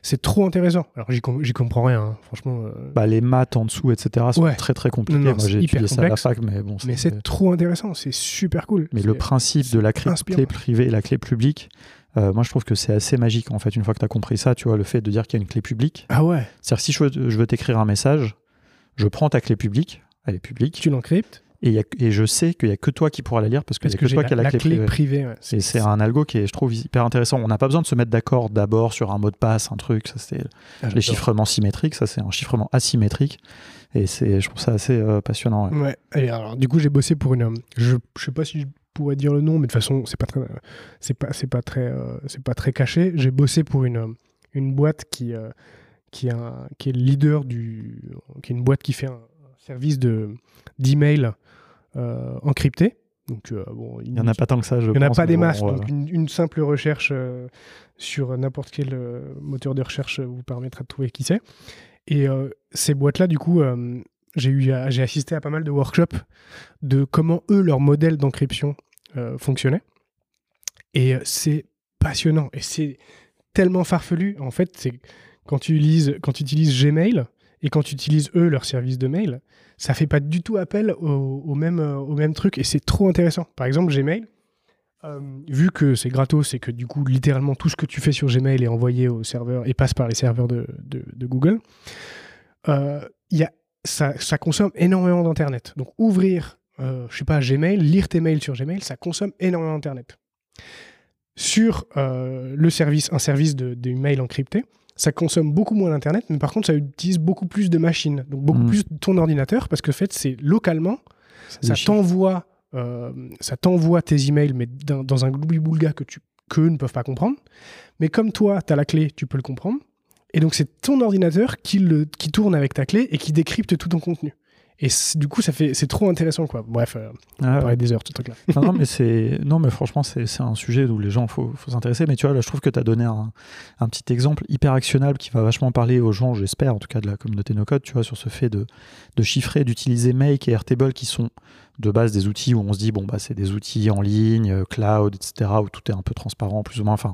C'est trop intéressant. Alors j'y comprends rien, hein. franchement. Bah, les maths en dessous, etc. sont très très compliqués. Moi j'ai étudié ça à la fac, mais bon. Mais c'est trop intéressant, c'est super cool. Mais le principe de la clé privée et la clé publique, euh, moi, je trouve que c'est assez magique, en fait, une fois que tu as compris ça, tu vois, le fait de dire qu'il y a une clé publique. Ah ouais C'est-à-dire, si je veux, t'écrire un message, je prends ta clé publique, elle est publique. Tu l'encryptes et, et, je sais qu'il n'y a que toi qui pourras la lire parce que, c'est que, toi qui as la, clé, privée. et c'est un algo qui est, je trouve, hyper intéressant. On n'a pas besoin de se mettre d'accord d'abord sur un mot de passe, un truc. Ça, c'est ah, les chiffrements symétriques. Ça, c'est un chiffrement asymétrique. Et c'est, je trouve ça assez euh, passionnant. Ouais. Et alors, du coup, j'ai bossé pour une. Je, je sais pas si pourrais dire le nom, mais de toute façon, c'est pas très, c'est pas, c'est pas très, euh, c'est pas très caché. J'ai bossé pour une, une boîte qui, euh, qui, est un, qui est le leader du, qui est une boîte qui fait un, service de d'email euh, encrypté. Donc, bon, il n'y en a pas tant que ça, je Il n'y en a pas des masses. Donc, une, simple recherche sur n'importe quel moteur de recherche vous permettra de trouver qui c'est. Et ces boîtes-là, du coup, j'ai eu j'ai assisté à pas mal de workshops de comment eux leur modèle d'encryption euh, fonctionnait et euh, c'est passionnant et c'est tellement farfelu en fait c'est quand tu utilises quand tu utilises Gmail et quand tu utilises eux leur service de mail ça fait pas du tout appel au, même euh, au même truc et c'est trop intéressant par exemple Gmail vu que c'est gratos et que du coup littéralement tout ce que tu fais sur Gmail est envoyé au serveur et passe par les serveurs de, Google il y a ça, consomme énormément d'Internet. Donc ouvrir, euh, je sais pas, Gmail, lire tes mails sur Gmail, ça consomme énormément d'Internet. Sur euh, le service, un service de, de encrypté, ça consomme beaucoup moins d'Internet, mais par contre, ça utilise beaucoup plus de machines, donc beaucoup mm. plus de ton ordinateur, parce que en fait, c'est localement, ça t'envoie, euh, ça t'envoie tes emails, mais dans, un gloubi-boulga que tu qu'eux ne peuvent pas comprendre. Mais comme toi, tu as la clé, tu peux le comprendre. Et donc, c'est ton ordinateur qui, le, qui tourne avec ta clé et qui décrypte tout ton contenu. Et du coup, ça fait, c'est trop intéressant, quoi. Bref, euh, on ah, parler des heures, tout truc-là. non, mais c'est, non, mais franchement, c'est, c'est un sujet où les gens, faut, faut s'intéresser. Mais tu vois, là, je trouve que tu as donné un, un, petit exemple hyper actionnable qui va vachement parler aux gens, j'espère, en tout cas de la communauté no code, tu vois, sur ce fait de, de chiffrer, d'utiliser Make et Airtable qui sont de base des outils où on se dit, bon, bah, c'est des outils en ligne, euh, cloud, etc., où tout est un peu transparent, plus ou moins. Enfin,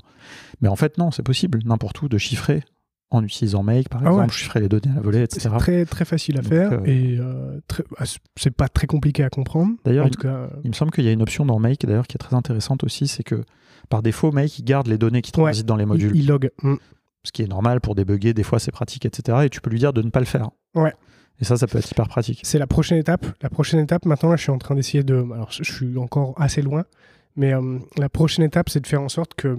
mais en fait, non, c'est possible, n'importe où, de chiffrer en utilisant Make, par ah exemple, je ferai les données à la volée, etc. C'est très, très facile à faire euh, et euh, ah, c'est pas très compliqué à comprendre. D'ailleurs, il, cas... il, me semble qu'il y a une option dans Make d'ailleurs qui est très intéressante aussi, c'est que par défaut, Make il garde les données qui transitent dans les modules. Il, log. Mm. Ce qui est normal pour débugger, des fois c'est pratique, etc. Et tu peux lui dire de ne pas le faire. Ouais. Et ça, ça peut être hyper pratique. C'est la prochaine étape. La prochaine étape, maintenant, là, je suis en train d'essayer de. Alors, je suis encore assez loin, mais euh, la prochaine étape, c'est de faire en sorte que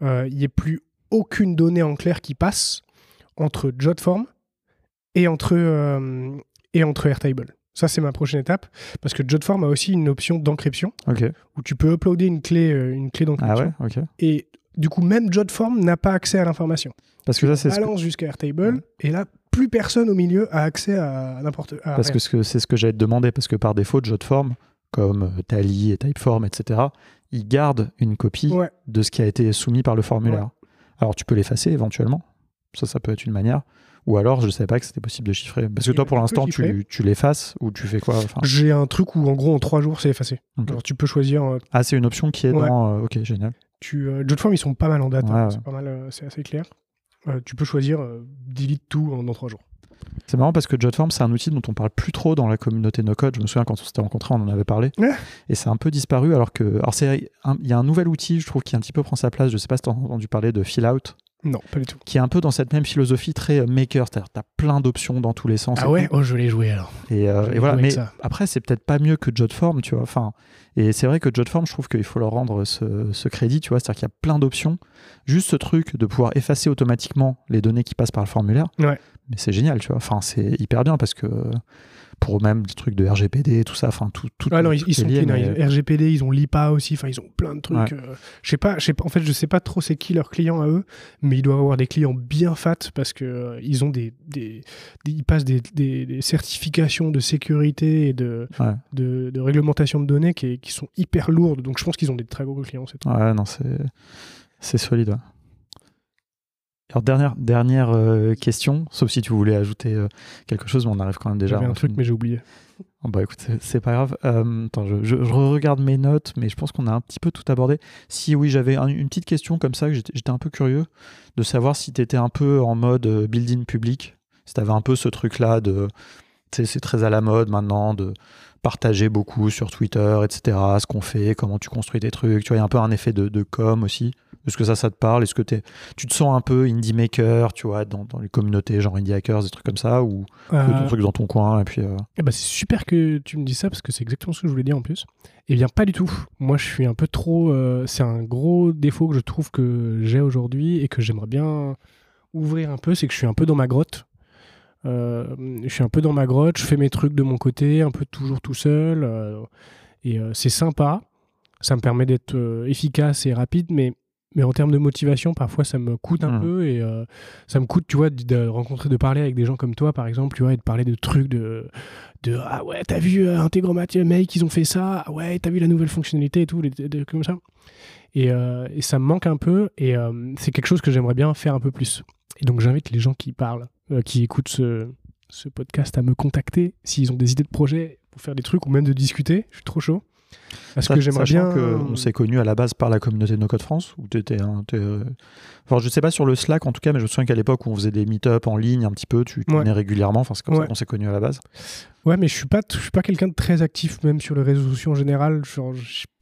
il n'y ait plus aucune donnée en clair qui passe entre Jotform et entre, euh, et entre Airtable. Ça, c'est ma prochaine étape. Parce que Jotform a aussi une option d'encryption où tu peux uploader une clé, euh, une clé d'encryption. Ah ouais Et du coup, même Jotform n'a pas accès à l'information. Parce que ça, c'est. balance jusqu'à Airtable et là, plus personne au milieu a accès à n'importe quoi. Parce que c'est ce que j'allais te demander. Parce que par défaut, Jotform, comme euh, Tally et Typeform, etc., ils gardent une copie de ce qui a été soumis par le formulaire. Alors, tu peux l'effacer éventuellement. Ça, ça peut être une manière. Ou alors, je ne savais pas que c'était possible de chiffrer. Parce que toi, pour l'instant, tu, tu l'effaces ou tu fais quoi J'ai un truc où, en gros, en trois jours, c'est effacé. Alors, tu peux choisir. Euh, ah, c'est une option qui est dans. Euh, ok, génial. Tu, euh, D'autres formes, ils sont pas mal en date. Hein. C'est pas mal, c'est assez clair. tu peux choisir delete tout en, dans trois jours. C'est marrant parce que Jotform, c'est un outil dont on parle plus trop dans la communauté no code. Je me souviens quand on s'était rencontrés, on en avait parlé. Et c'est un peu disparu alors que. Alors, il y a un nouvel outil, je trouve, qui un petit peu prend sa place. Je sais pas si tu as entendu parler de Fill Out. Non, pas du tout. Qui est un peu dans cette même philosophie très euh, maker, c'est-à-dire tu as plein d'options dans tous les sens. Ah ouais, oh, je l'ai joué alors. Et, euh, voilà, mais après, c'est peut-être pas mieux que Jotform, tu vois. Enfin, et c'est vrai que Jotform, je trouve qu'il faut leur rendre ce, crédit, tu vois, c'est-à-dire qu'il y a plein d'options. Juste ce truc de pouvoir effacer automatiquement les données qui passent par le formulaire. Ouais. Mais c'est génial, tu vois. Enfin, c'est hyper bien parce que pour même des trucs de RGPD, tout ça, enfin tout. tout ah non, ils, sont RGPD, ils ont l'IPA aussi, enfin ils ont plein de trucs. Euh, je sais pas, en fait, je sais pas trop c'est qui leurs clients à eux, mais ils doivent avoir des clients bien fat parce que euh, ils ont des, des, ils passent des, des, certifications de sécurité et de, de, de, réglementation de données qui, qui, sont hyper lourdes. Donc je pense qu'ils ont des très gros clients. Ouais, non, c'est c'est solide. Alors dernière dernière euh, question, sauf si tu voulais ajouter euh, quelque chose, mais on arrive quand même déjà. J'avais un truc, mais j'ai oublié. Oh, bah écoute, c'est pas grave. Euh, attends, je, regarde mes notes, mais je pense qu'on a un petit peu tout abordé. Si oui, j'avais une petite question comme ça, j'étais un peu curieux de savoir si tu étais un peu en mode building public, si tu avais un peu ce truc-là de, c'est très à la mode maintenant de partager beaucoup sur Twitter, etc. Ce qu'on fait, comment tu construis tes trucs. Tu vois, il y a un peu un effet de, de com aussi. Est-ce que ça, ça te parle? Est-ce que es, tu te sens un peu indie maker, tu vois, dans, dans les communautés, genre indie hackers, des trucs comme ça, ou euh... ton truc dans ton coin et puis. Euh... Eh ben, c'est super que tu me dis ça parce que c'est exactement ce que je voulais dire en plus. Eh bien, pas du tout. Moi, je suis un peu trop. Euh, c'est un gros défaut que je trouve que j'ai aujourd'hui et que j'aimerais bien ouvrir un peu, c'est que je suis un peu dans ma grotte. Euh, je suis un peu dans ma grotte, je fais mes trucs de mon côté, un peu toujours tout seul. Et c'est sympa. Ça me permet d'être efficace et rapide, mais mais en termes de motivation, parfois ça me coûte un hmm. peu et euh, ça me coûte, tu vois, de, rencontrer, de parler avec des gens comme toi, par exemple, tu vois, et de parler de trucs de, de ah ouais, t'as vu euh, Integromat, mec, ils ont fait ça, ah ouais, t'as vu la nouvelle fonctionnalité et tout, comme ça. Et, euh, et, ça me manque un peu et euh, c'est quelque chose que j'aimerais bien faire un peu plus. Et donc j'invite les gens qui parlent, qui écoutent ce, ce podcast à me contacter s'ils ont des idées de projets pour faire des trucs ou même de discuter. Je suis trop chaud. Parce que j'aimerais bien. on s'est connu à la base par la communauté de No Code France, où tu étais. Un, euh, enfin, je sais pas sur le Slack en tout cas, mais je me souviens qu'à l'époque où on faisait des meet-up en ligne un petit peu, tu venais régulièrement. Enfin, c'est comme ça qu'on s'est connu à la base. Ouais, mais je suis pas, je suis pas quelqu'un de très actif, même sur les réseaux sociaux en général.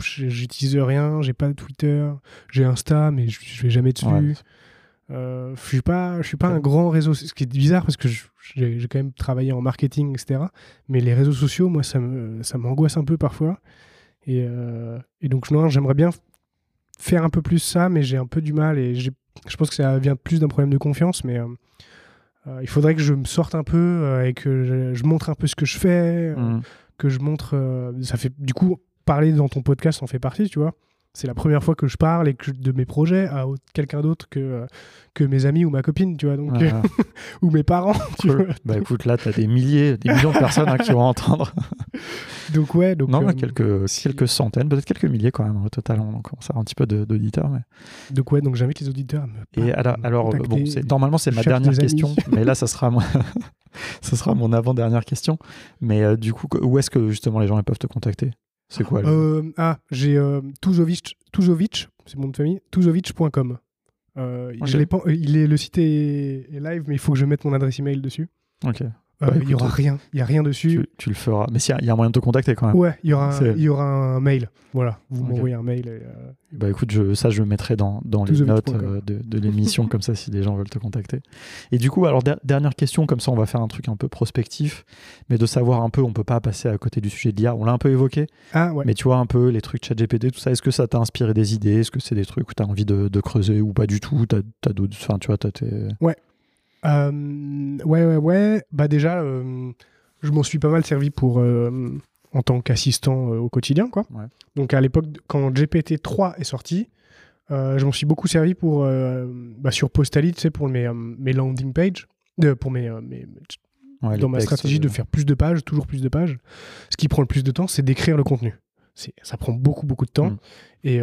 J'utilise rien, j'ai pas Twitter, j'ai Insta, mais je, je vais jamais dessus. Euh, je suis pas, je suis pas un grand réseau, ce qui est bizarre parce que j'ai quand même travaillé en marketing, etc. Mais les réseaux sociaux, moi, ça me, ça m'angoisse un peu parfois. Et, euh, et donc, non, j'aimerais bien faire un peu plus ça, mais j'ai un peu du mal et je pense que ça vient plus d'un problème de confiance. Mais euh, euh, il faudrait que je me sorte un peu et que je, montre un peu ce que je fais, mmh. que je montre. ça fait du coup parler dans ton podcast en fait partie, tu vois. C'est la première fois que je parle et que de mes projets à quelqu'un d'autre que, euh, que mes amis ou ma copine, tu vois, donc, ou mes parents. Tu vois. Bah écoute, là, tu as des milliers, des millions de personnes hein, qui vont entendre. donc ouais, donc... Non, quelques, quelques centaines, peut-être quelques milliers quand même au total, on commence à avoir un petit peu d'auditeurs. Mais... Donc ouais, donc j'invite les auditeurs à me... Et alors, alors bon, normalement c'est ma dernière question, mais là, ça sera moi... Ce sera mon avant-dernière question. Mais euh, du coup, où est-ce que justement les gens peuvent te contacter? C'est quoi euh, Ah, j'ai euh, Tujovic, c'est mon nom de famille, tujovic.com. Euh, il est, le site est, live, mais il faut que je mette mon adresse email dessus. Ok. Euh, bah, il n'y aura rien, il y a rien dessus. Tu, le feras. Mais il y, a un moyen de te contacter quand même. Ouais, il y aura, un, il y aura un mail. Voilà, vous m'envoyez un mail. Et, euh, Bah écoute, je, ça je le mettrai dans, dans les notes euh, de, de l'émission, comme ça si des gens veulent te contacter. Et du coup, alors dernière question, comme ça on va faire un truc un peu prospectif, mais de savoir un peu, on peut pas passer à côté du sujet de l'IA. On l'a un peu évoqué. Ah ouais. Mais tu vois un peu les trucs chat GPT, tout ça, est-ce que ça t'a inspiré des idées? Est-ce que c'est des trucs où tu as envie de, de, creuser ou pas du tout? T'as as, d'autres. Enfin, tu vois, t'as tes. Ouais. Euh, ouais, ouais, ouais. Bah déjà, euh, je m'en suis pas mal servi pour euh, en tant qu'assistant au quotidien, quoi. Donc à l'époque, quand GPT 3 est sorti, je m'en suis beaucoup servi pour bah, sur Postali, tu sais, pour mes, mes landing pages, pour mes, mes dans ma stratégie de faire plus de pages, toujours plus de pages. Ce qui prend le plus de temps, c'est d'écrire le contenu. Ça prend beaucoup, beaucoup de temps. Mm. Et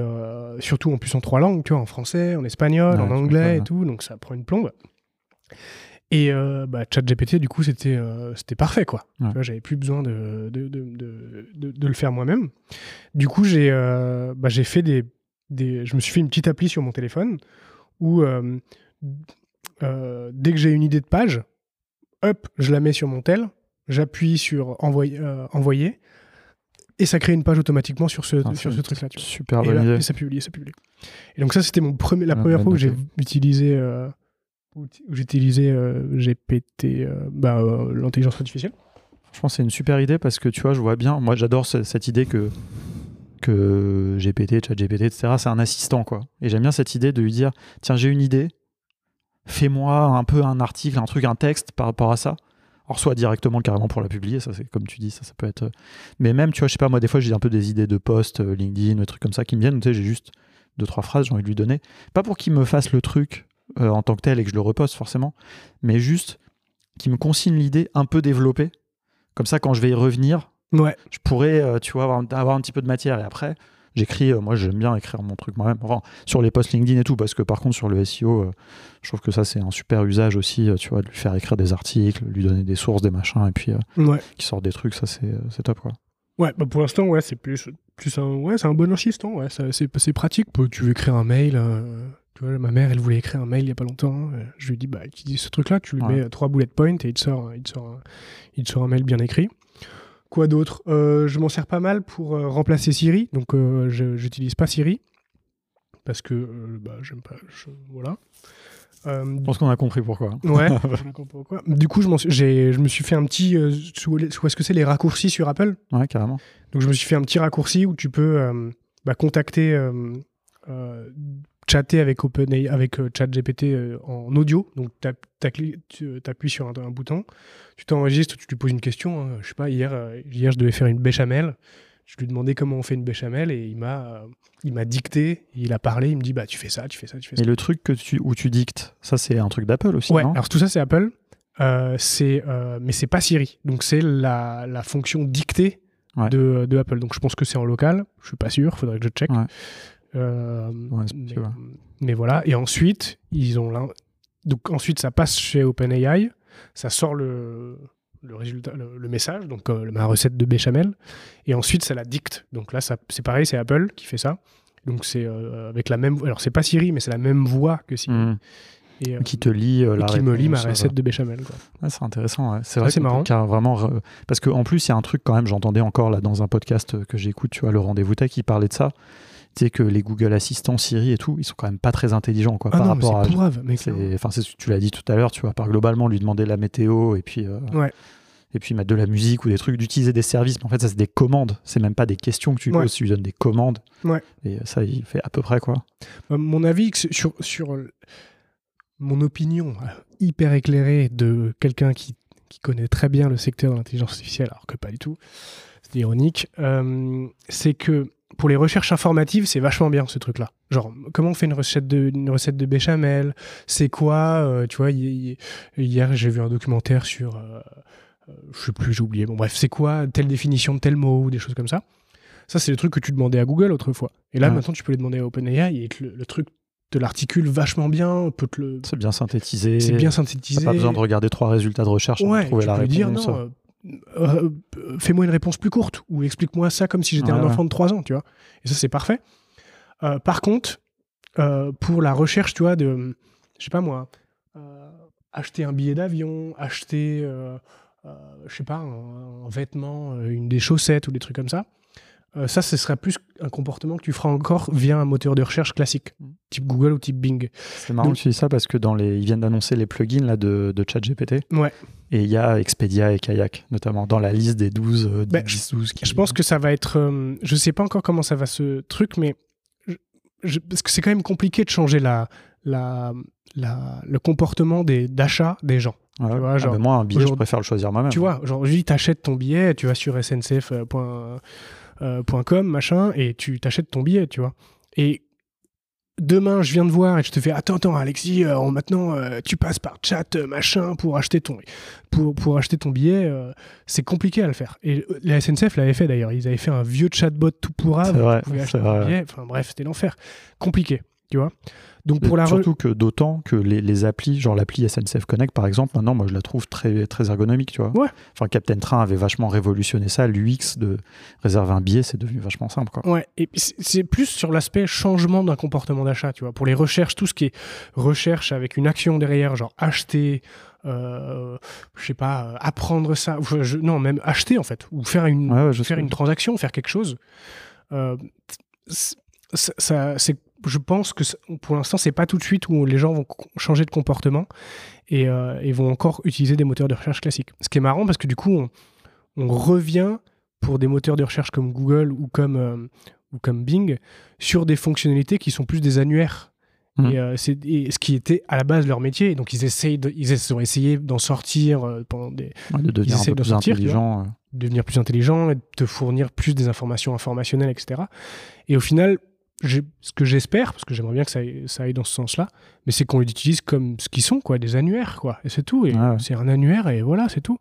surtout, en plus, en trois langues, tu vois, en français, en espagnol, en anglais et tout. Donc, ça prend une plombe. Et euh, bah, ChatGPT, du coup, c'était euh, c'était parfait, quoi. J'avais plus besoin de, de, de, de, le faire moi-même. Du coup, j'ai euh, bah, fait des, des, Je me suis fait une petite appli sur mon téléphone où, dès que j'ai une idée de page, hop, je la mets sur mon tel, j'appuie sur envoyer, envoyer, et ça crée une page automatiquement sur ce, ah, sur ce truc-là. Super idée. Et ça publie, ça publie. Et donc, ça, c'était mon premier, la première fois que j'ai utilisé où j'utilisais euh, GPT, euh, bah, euh, l'intelligence artificielle. Que c'est une super idée parce que tu vois, je vois bien, moi j'adore cette idée que, que GPT, ChatGPT, etc., c'est un assistant quoi. Et j'aime bien cette idée de lui dire tiens, j'ai une idée, fais-moi un peu un article, un truc, un texte par rapport à ça. Alors, soit directement, carrément pour la publier, ça c'est comme tu dis, ça, ça peut être. Mais même, tu vois, je sais pas, moi des fois j'ai un peu des idées de post, LinkedIn, des trucs comme ça qui me viennent, tu sais, j'ai juste deux, trois phrases, j'ai envie de lui donner. Pas pour qu'il me fasse le truc euh, en tant que tel et que je le reposte forcément, mais juste qui me consigne l'idée un peu développée. Comme ça, quand je vais y revenir, ouais. je pourrais, euh, tu vois, avoir, un petit peu de matière. Et après, j'écris, euh, moi j'aime bien écrire mon truc moi-même, enfin, sur les posts LinkedIn et tout, parce que par contre, sur le SEO, je trouve que ça c'est un super usage aussi, tu vois, de lui faire écrire des articles, lui donner des sources, des machins, et puis qui sort des trucs, ça c'est top quoi. Ouais, bah pour l'instant, ouais, c'est plus, plus un, ouais, c'est un bon assistant, ouais, c'est pratique. Tu veux écrire un mail, tu vois, ma mère, elle voulait écrire un mail il n'y a pas longtemps. Euh, je lui dit, bah, utilise ce truc-là, tu lui mets trois bullet points et il te sort, il sort, un, il sort un mail bien écrit. Quoi d'autre? Euh, Je m'en sers pas mal pour euh, remplacer Siri. Donc, je n'utilise pas Siri parce que bah, j'aime pas. voilà. je pense qu'on a compris pourquoi. Ouais, on a compris pourquoi. Du coup, je, je me suis fait un petit. Sous, est-ce que c'est les raccourcis sur Apple? Ouais, carrément. Donc, je me suis fait un petit raccourci où tu peux bah, contacter chatter avec OpenAI, avec euh, ChatGPT euh, en audio. Donc, tu euh, appuies sur un, bouton, tu t'enregistres, tu lui poses une question. Hein. Je sais pas, hier, hier, je devais faire une béchamel. Je lui ai demandé comment on fait une béchamel et il m'a il m'a dicté, il a parlé, il me dit bah tu fais ça, tu fais ça, tu fais ça. Et le truc que tu, où tu dictes, ça c'est un truc d'Apple aussi, ouais, non? alors tout ça c'est Apple, c'est mais c'est pas Siri. Donc c'est la, la, fonction dictée de, de, Apple. Donc je pense que c'est en local, je suis pas sûr, faudrait que je check. Euh, mais, voilà. Et ensuite, ils ont donc ensuite ça passe chez OpenAI, ça sort le, le résultat, le, message, donc euh, ma recette de béchamel, et ensuite ça la dicte. Donc là, c'est pareil, c'est Apple qui fait ça. Donc c'est euh, avec la même, alors c'est pas Siri, mais c'est la même voix que Siri. Mmh. Et, qui te lit la qui me lit ma recette de béchamel. c'est intéressant. C'est vrai, c'est marrant. vraiment parce qu'en plus il y a un truc quand même. J'entendais encore là dans un podcast que j'écoute, tu vois, le rendez-vous tech, qui parlait de ça tu sais que les Google Assistants, Siri et tout, ils sont quand même pas très intelligents quoi, ah par non, rapport à. Grave, enfin, tu l'as dit tout à l'heure, tu vois, par globalement lui demander la météo et puis. Euh, et puis mettre de la musique ou des trucs, d'utiliser des services. Mais en fait, ça, c'est des commandes. C'est même pas des questions que tu poses, tu lui donnes des commandes. Ouais. Et ça, il fait à peu près quoi. Euh, mon avis sur, sur mon opinion euh, hyper éclairée de quelqu'un qui, qui, connaît très bien le secteur de l'intelligence artificielle, alors que pas du tout, c'est ironique, c'est que pour les recherches informatives, c'est vachement bien ce truc-là. Genre, comment on fait une recette de, une recette de béchamel? C'est quoi euh, Tu vois, hier, j'ai vu un documentaire sur. Euh, euh, je sais plus, j'ai oublié. Bon, bref, c'est quoi telle définition de tel mot ou des choses comme ça? Ça, c'est le truc que tu demandais à Google autrefois. Et là, maintenant, tu peux les demander à OpenAI et le, truc te l'articule vachement bien. Peut le... C'est bien synthétisé. C'est bien synthétisé. pas besoin de regarder trois résultats de recherche pour trouver la réponse. Dire, non, euh, fais-moi une réponse plus courte ou explique-moi ça comme si j'étais un enfant de 3 ans, tu vois. Et ça, c'est parfait. Euh, par contre, euh, pour la recherche, tu vois, de, je sais pas moi, acheter un billet d'avion, acheter, je sais pas, un, vêtement, une des chaussettes ou des trucs comme ça, ça, ce serait plus un comportement que tu feras encore via un moteur de recherche classique, mm. type Google ou type Bing. C'est marrant que tu dis ça parce que dans les, ils viennent d'annoncer les plugins là, de, de ChatGPT. Ouais. Et il y a Expedia et Kayak, notamment dans la liste des 12. Euh, ben, Je pense que ça va être. Euh, je sais pas encore comment ça va ce truc, mais. parce que c'est quand même compliqué de changer la, la, la le comportement d'achat des, gens. tu vois, ah, moi, un billet, je préfère le choisir moi-même. Tu vois, aujourd'hui, tu achètes ton billet, tu vas sur SNCF. Euh, .com, machin, et tu t'achètes ton billet, tu vois. Et demain, je viens de voir et je te fais attends, attends, Alexis, euh, maintenant euh, tu passes par chat, machin, pour acheter ton, pour, pour acheter ton billet, c'est compliqué à le faire. Et la SNCF l'avait fait d'ailleurs, ils avaient fait un vieux chatbot tout pourrave, acheter billet, enfin bref, c'était l'enfer. Compliqué, tu vois. Donc pour la surtout que d'autant que les, les, applis, genre l'appli SNCF Connect par exemple, maintenant moi je la trouve très très ergonomique, tu vois. Ouais. Enfin Captain Train avait vachement révolutionné ça, l'UX de réserver un billet, c'est devenu vachement simple quoi. Ouais, et c'est plus sur l'aspect changement d'un comportement d'achat, tu vois. Pour les recherches, tout ce qui est recherche avec une action derrière, genre acheter, euh, je sais pas, apprendre ça, non, même acheter en fait, ou faire une, faire une transaction, faire quelque chose. Euh, ça, c'est je pense que pour l'instant, c'est pas tout de suite où les gens vont changer de comportement et, euh, vont encore utiliser des moteurs de recherche classiques. Ce qui est marrant parce que du coup, on, revient pour des moteurs de recherche comme Google ou comme, euh, ou comme Bing sur des fonctionnalités qui sont plus des annuaires. Mmh. Euh, c'est ce qui était à la base leur métier. Donc ils essayent, ils ont essayé d'en sortir pendant des. de devenir un peu plus intelligent. devenir plus intelligent et de te fournir plus des informations informationnelles, etc. Et au final, ce que j'espère, parce que j'aimerais bien que ça, ça, aille dans ce sens-là, mais c'est qu'on l'utilise comme ce qu'ils sont, quoi, des annuaires, quoi. Et c'est tout. Et c'est un annuaire et voilà, c'est tout.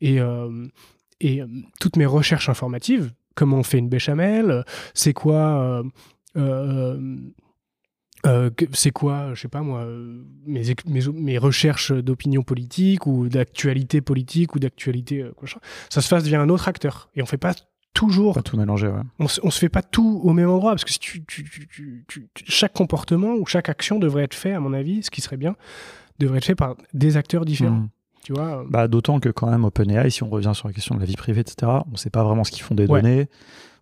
Et, euh, et euh, toutes mes recherches informatives, comment on fait une béchamel, c'est quoi. Euh, c'est quoi, je sais pas moi, mes, mes, mes recherches d'opinion politique ou d'actualité politique ou d'actualité, ça se fasse via un autre acteur. Et on fait pas toujours. Pas tout mélanger, ouais. On, on, se fait pas tout au même endroit parce que si tu, chaque comportement ou chaque action devrait être fait, à mon avis, ce qui serait bien, devrait être fait par des acteurs différents. Hmm. Tu vois euh. bah, D'autant que quand même OpenAI, si on revient sur la question de la vie privée, etc., on ne sait pas vraiment ce qu'ils font des données.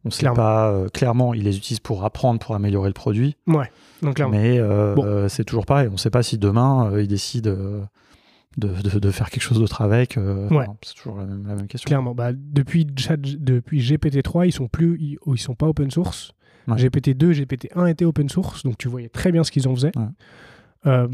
On sait pas euh, clairement, ils les utilisent pour apprendre, pour améliorer le produit. Ouais, donc clairement. Mais euh, c'est toujours pareil. On ne sait pas si demain ils décident de, de, faire quelque chose d'autre avec. Euh, c'est toujours la même, question. Clairement. Bah, depuis, depuis GPT-3, ils sont plus, ils, ils, sont pas open source. GPT-2, GPT-1 étaient open source, donc tu voyais très bien ce qu'ils en faisaient. Euh,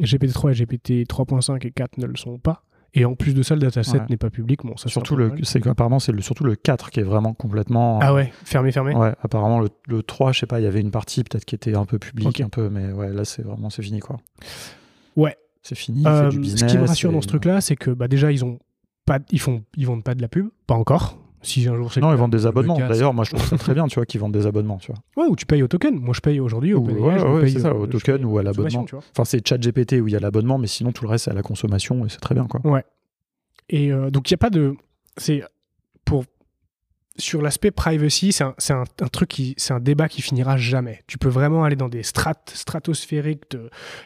GPT-3 et GPT 3.5 et 4 ne le sont pas. Et en plus de ça, le dataset n'est pas public. Bon, ça surtout le, c'est apparemment c'est le, surtout le 4 qui est vraiment complètement. Ah ouais, fermé, fermé. Ouais, apparemment le, le 3, je sais pas, il y avait une partie peut-être qui était un peu publique, un peu, mais ouais, là c'est vraiment c'est fini quoi. Ouais, c'est fini. Euh, ce qui me rassure dans ce truc-là, c'est que bah, déjà, ils ont pas, ils font, ils vendent pas de la pub, pas encore. Si un jour Non, ils vendent des abonnements. D'ailleurs, moi, je trouve ça très bien, tu vois, qu'ils vendent des abonnements, tu vois. Ouais, ou tu payes au token. Moi, je paye aujourd'hui au ouais, ouais, c'est ça, au token ou à l'abonnement. Enfin, c'est ChatGPT où il y a l'abonnement, mais sinon, tout le reste, c'est à la consommation et c'est très bien, quoi. Ouais. Et euh, donc, il n'y a pas de. C'est sur l'aspect privacy, c'est un, truc qui, c'est un débat qui finira jamais. Tu peux vraiment aller dans des stratosphériques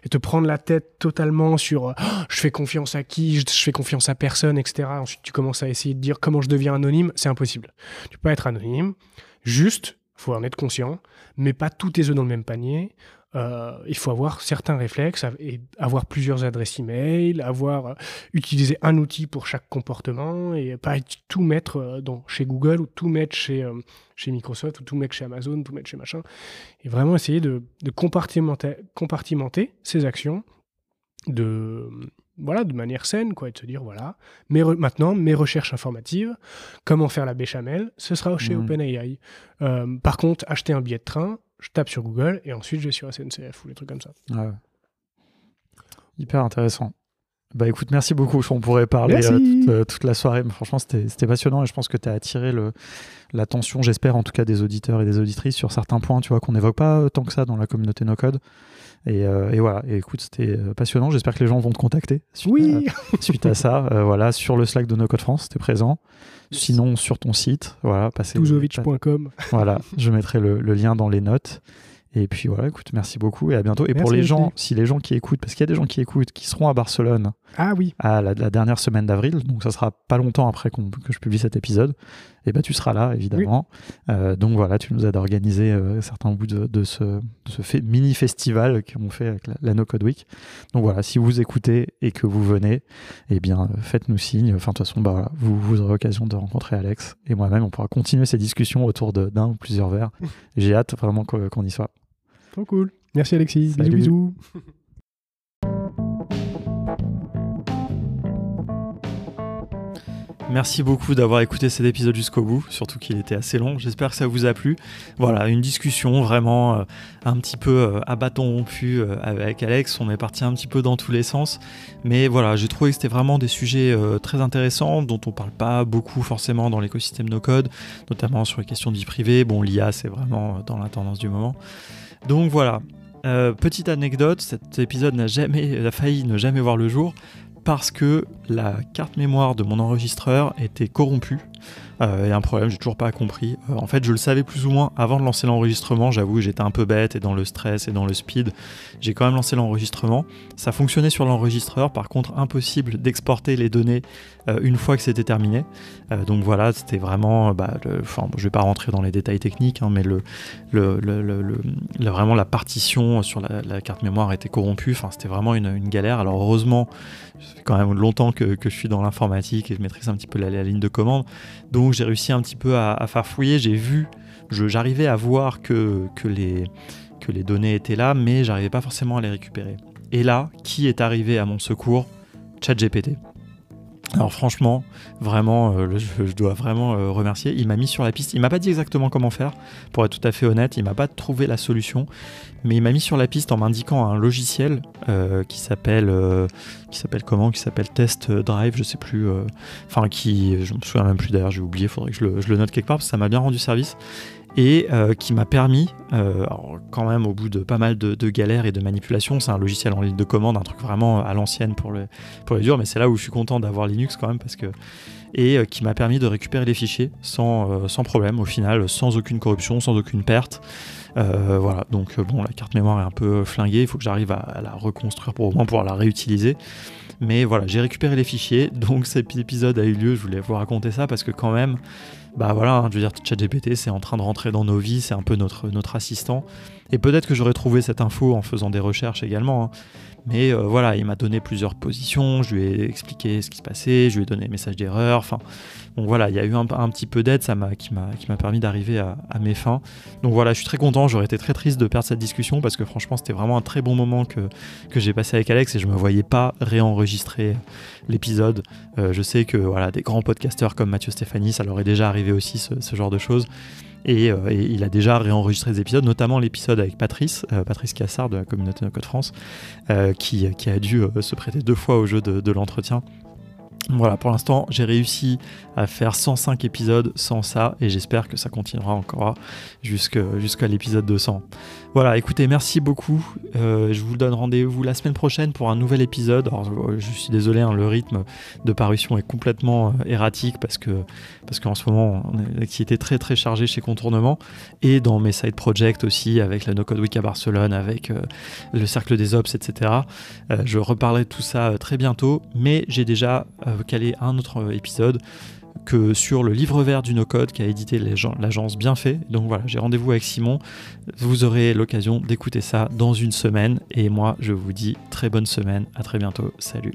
et te prendre la tête totalement sur oh, je fais confiance à qui, je, fais confiance à personne, etc. Ensuite, tu commences à essayer de dire comment je deviens anonyme. C'est impossible. Tu peux pas être anonyme. Juste, faut en être conscient, mais pas tous tes œufs dans le même panier. Euh, il faut avoir certains réflexes et avoir plusieurs adresses email, avoir euh, utilisé un outil pour chaque comportement et pas tout mettre euh, dans, chez Google ou tout mettre chez, chez Microsoft ou tout mettre chez Amazon, tout mettre chez machin. Et vraiment essayer de, de compartimenter, compartimenter ces actions, de, voilà, de manière saine, quoi, et de se dire, voilà, mais maintenant, mes recherches informatives, comment faire la béchamel, ce sera chez mmh. OpenAI. Euh, par contre, acheter un billet de train, je tape sur Google et ensuite je vais sur SNCF ou des trucs comme ça. Hyper intéressant. Bah écoute, merci beaucoup. On pourrait parler euh, euh, toute, la soirée, mais franchement, c'était passionnant et je pense que tu as attiré l'attention, j'espère en tout cas, des auditeurs et des auditrices sur certains points, tu vois, qu'on n'évoque pas tant que ça dans la communauté no code. Et, euh, et voilà, et écoute, c'était passionnant. J'espère que les gens vont te contacter suite, oui à, suite à ça. voilà, sur le Slack de No Code France, c'était présent. Sinon, sur ton site, voilà, passez. Voilà, je mettrai le, le lien dans les notes. Et puis voilà, écoute, merci beaucoup et à bientôt. Et pour les gens, si les gens qui écoutent, parce qu'il y a des gens qui écoutent, qui seront à Barcelone ah oui. à la, dernière semaine d'avril, donc ça sera pas longtemps après que je publie cet épisode, et ben tu seras là évidemment. Euh, donc voilà, tu nous as d'organiser euh, certains bouts de, ce, ce mini festival qu'on fait avec la, No Code Week. Donc voilà, si vous écoutez et que vous venez, eh bien faites-nous signe. Enfin de toute façon, bah, vous, vous aurez l'occasion de rencontrer Alex et moi-même. On pourra continuer ces discussions autour d'un ou plusieurs verres. J'ai hâte vraiment qu'on y soit. Trop cool. Merci Alexis. Bisous, bisous. Merci beaucoup d'avoir écouté cet épisode jusqu'au bout, surtout qu'il était assez long. J'espère que ça vous a plu. Voilà, une discussion vraiment euh, un petit peu euh, à bâton rompu euh, avec Alex. On est parti un petit peu dans tous les sens. Mais voilà, j'ai trouvé que c'était vraiment des sujets très intéressants dont on parle pas beaucoup forcément dans l'écosystème no code, notamment sur les questions de vie privée. Bon, l'IA, c'est vraiment dans la tendance du moment. Donc voilà. Petite anecdote, cet épisode n'a jamais a failli ne jamais voir le jour parce que la carte mémoire de mon enregistreur était corrompue. Euh, et un problème, j'ai toujours pas compris. Euh, en fait, je le savais plus ou moins avant de lancer l'enregistrement. J'avoue, j'étais un peu bête et dans le stress et dans le speed, j'ai quand même lancé l'enregistrement. Ça fonctionnait sur l'enregistreur. Par contre, impossible d'exporter les données euh, une fois que c'était terminé. donc voilà, c'était vraiment. Bah, enfin, je vais pas rentrer dans les détails techniques, hein, mais le, le, le, vraiment la partition sur la, carte mémoire était corrompue. Enfin, c'était vraiment une, galère. Alors heureusement, ça fait quand même longtemps que, je suis dans l'informatique et je maîtrise un petit peu la ligne de commande. Donc j'ai réussi un petit peu à, à farfouiller, j'ai vu, j'arrivais à voir que, les, que les données étaient là, mais j'arrivais pas forcément à les récupérer. Et là, qui est arrivé à mon secours? ChatGPT. Alors franchement, vraiment, euh, je, dois vraiment euh, remercier. Il m'a mis sur la piste. Il m'a pas dit exactement comment faire, pour être tout à fait honnête. Il m'a pas trouvé la solution, mais il m'a mis sur la piste en m'indiquant un logiciel euh, qui s'appelle, qui comment? Qui s'appelle Test Drive, je sais plus. Enfin, qui, je me souviens même plus d'ailleurs. J'ai oublié. Faudrait que je le note quelque part parce que ça m'a bien rendu service et euh, qui m'a permis, euh, quand même au bout de pas mal de, galères et de manipulations, c'est un logiciel en ligne de commande, un truc vraiment à l'ancienne pour, le, pour les durs, mais c'est là où je suis content d'avoir Linux quand même parce que et euh, qui m'a permis de récupérer les fichiers sans, sans problème au final, sans aucune corruption, sans aucune perte. voilà, donc bon, la carte mémoire est un peu flinguée, il faut que j'arrive à, la reconstruire pour au moins pouvoir la réutiliser. Mais voilà, j'ai récupéré les fichiers, donc cet épisode a eu lieu, je voulais vous raconter ça parce que quand même, bah voilà, hein, je veux dire, ChatGPT, c'est en train de rentrer dans nos vies, c'est un peu notre, notre assistant. Et peut-être que j'aurais trouvé cette info en faisant des recherches également. Hein. Mais euh, voilà, il m'a donné plusieurs positions, je lui ai expliqué ce qui se passait, je lui ai donné message d'erreur. Enfin, donc voilà, il y a eu un, petit peu d'aide, ça m'a qui m'a permis d'arriver à, mes fins. Donc voilà, je suis très content. J'aurais été très triste de perdre cette discussion parce que franchement, c'était vraiment un très bon moment que, que j'ai passé avec Alex et je me voyais pas réenregistrer l'épisode. Euh, je sais que voilà, des grands podcasteurs comme Mathieu Stéphanie, ça leur est déjà arrivé aussi ce genre de choses. Euh, et, il a déjà réenregistré des épisodes, notamment l'épisode avec Patrice, euh, Patrice Cassard de la communauté de Code France, qui, a dû se prêter deux fois au jeu de l'entretien. Voilà, pour l'instant, j'ai réussi à faire 105 épisodes sans ça et j'espère que ça continuera encore jusqu'à l'épisode 200. Voilà, écoutez, merci beaucoup. Euh, je vous donne rendez-vous la semaine prochaine pour un nouvel épisode. Alors, je suis désolé, hein, le rythme de parution est complètement euh, erratique parce que parce qu'en ce moment, on a une activité très très chargée chez Contournement et dans mes side projects aussi avec la No Code Week à Barcelone, avec euh, le Cercle des Ops, etc. je reparlerai de tout ça très bientôt, mais j'ai déjà calé un autre épisode sur le livre vert du no-code qu'a édité l'agence Bienfait. Donc voilà, j'ai rendez-vous avec Simon. Vous aurez l'occasion d'écouter ça dans une semaine. Et moi, je vous dis très bonne semaine. À très bientôt. Salut.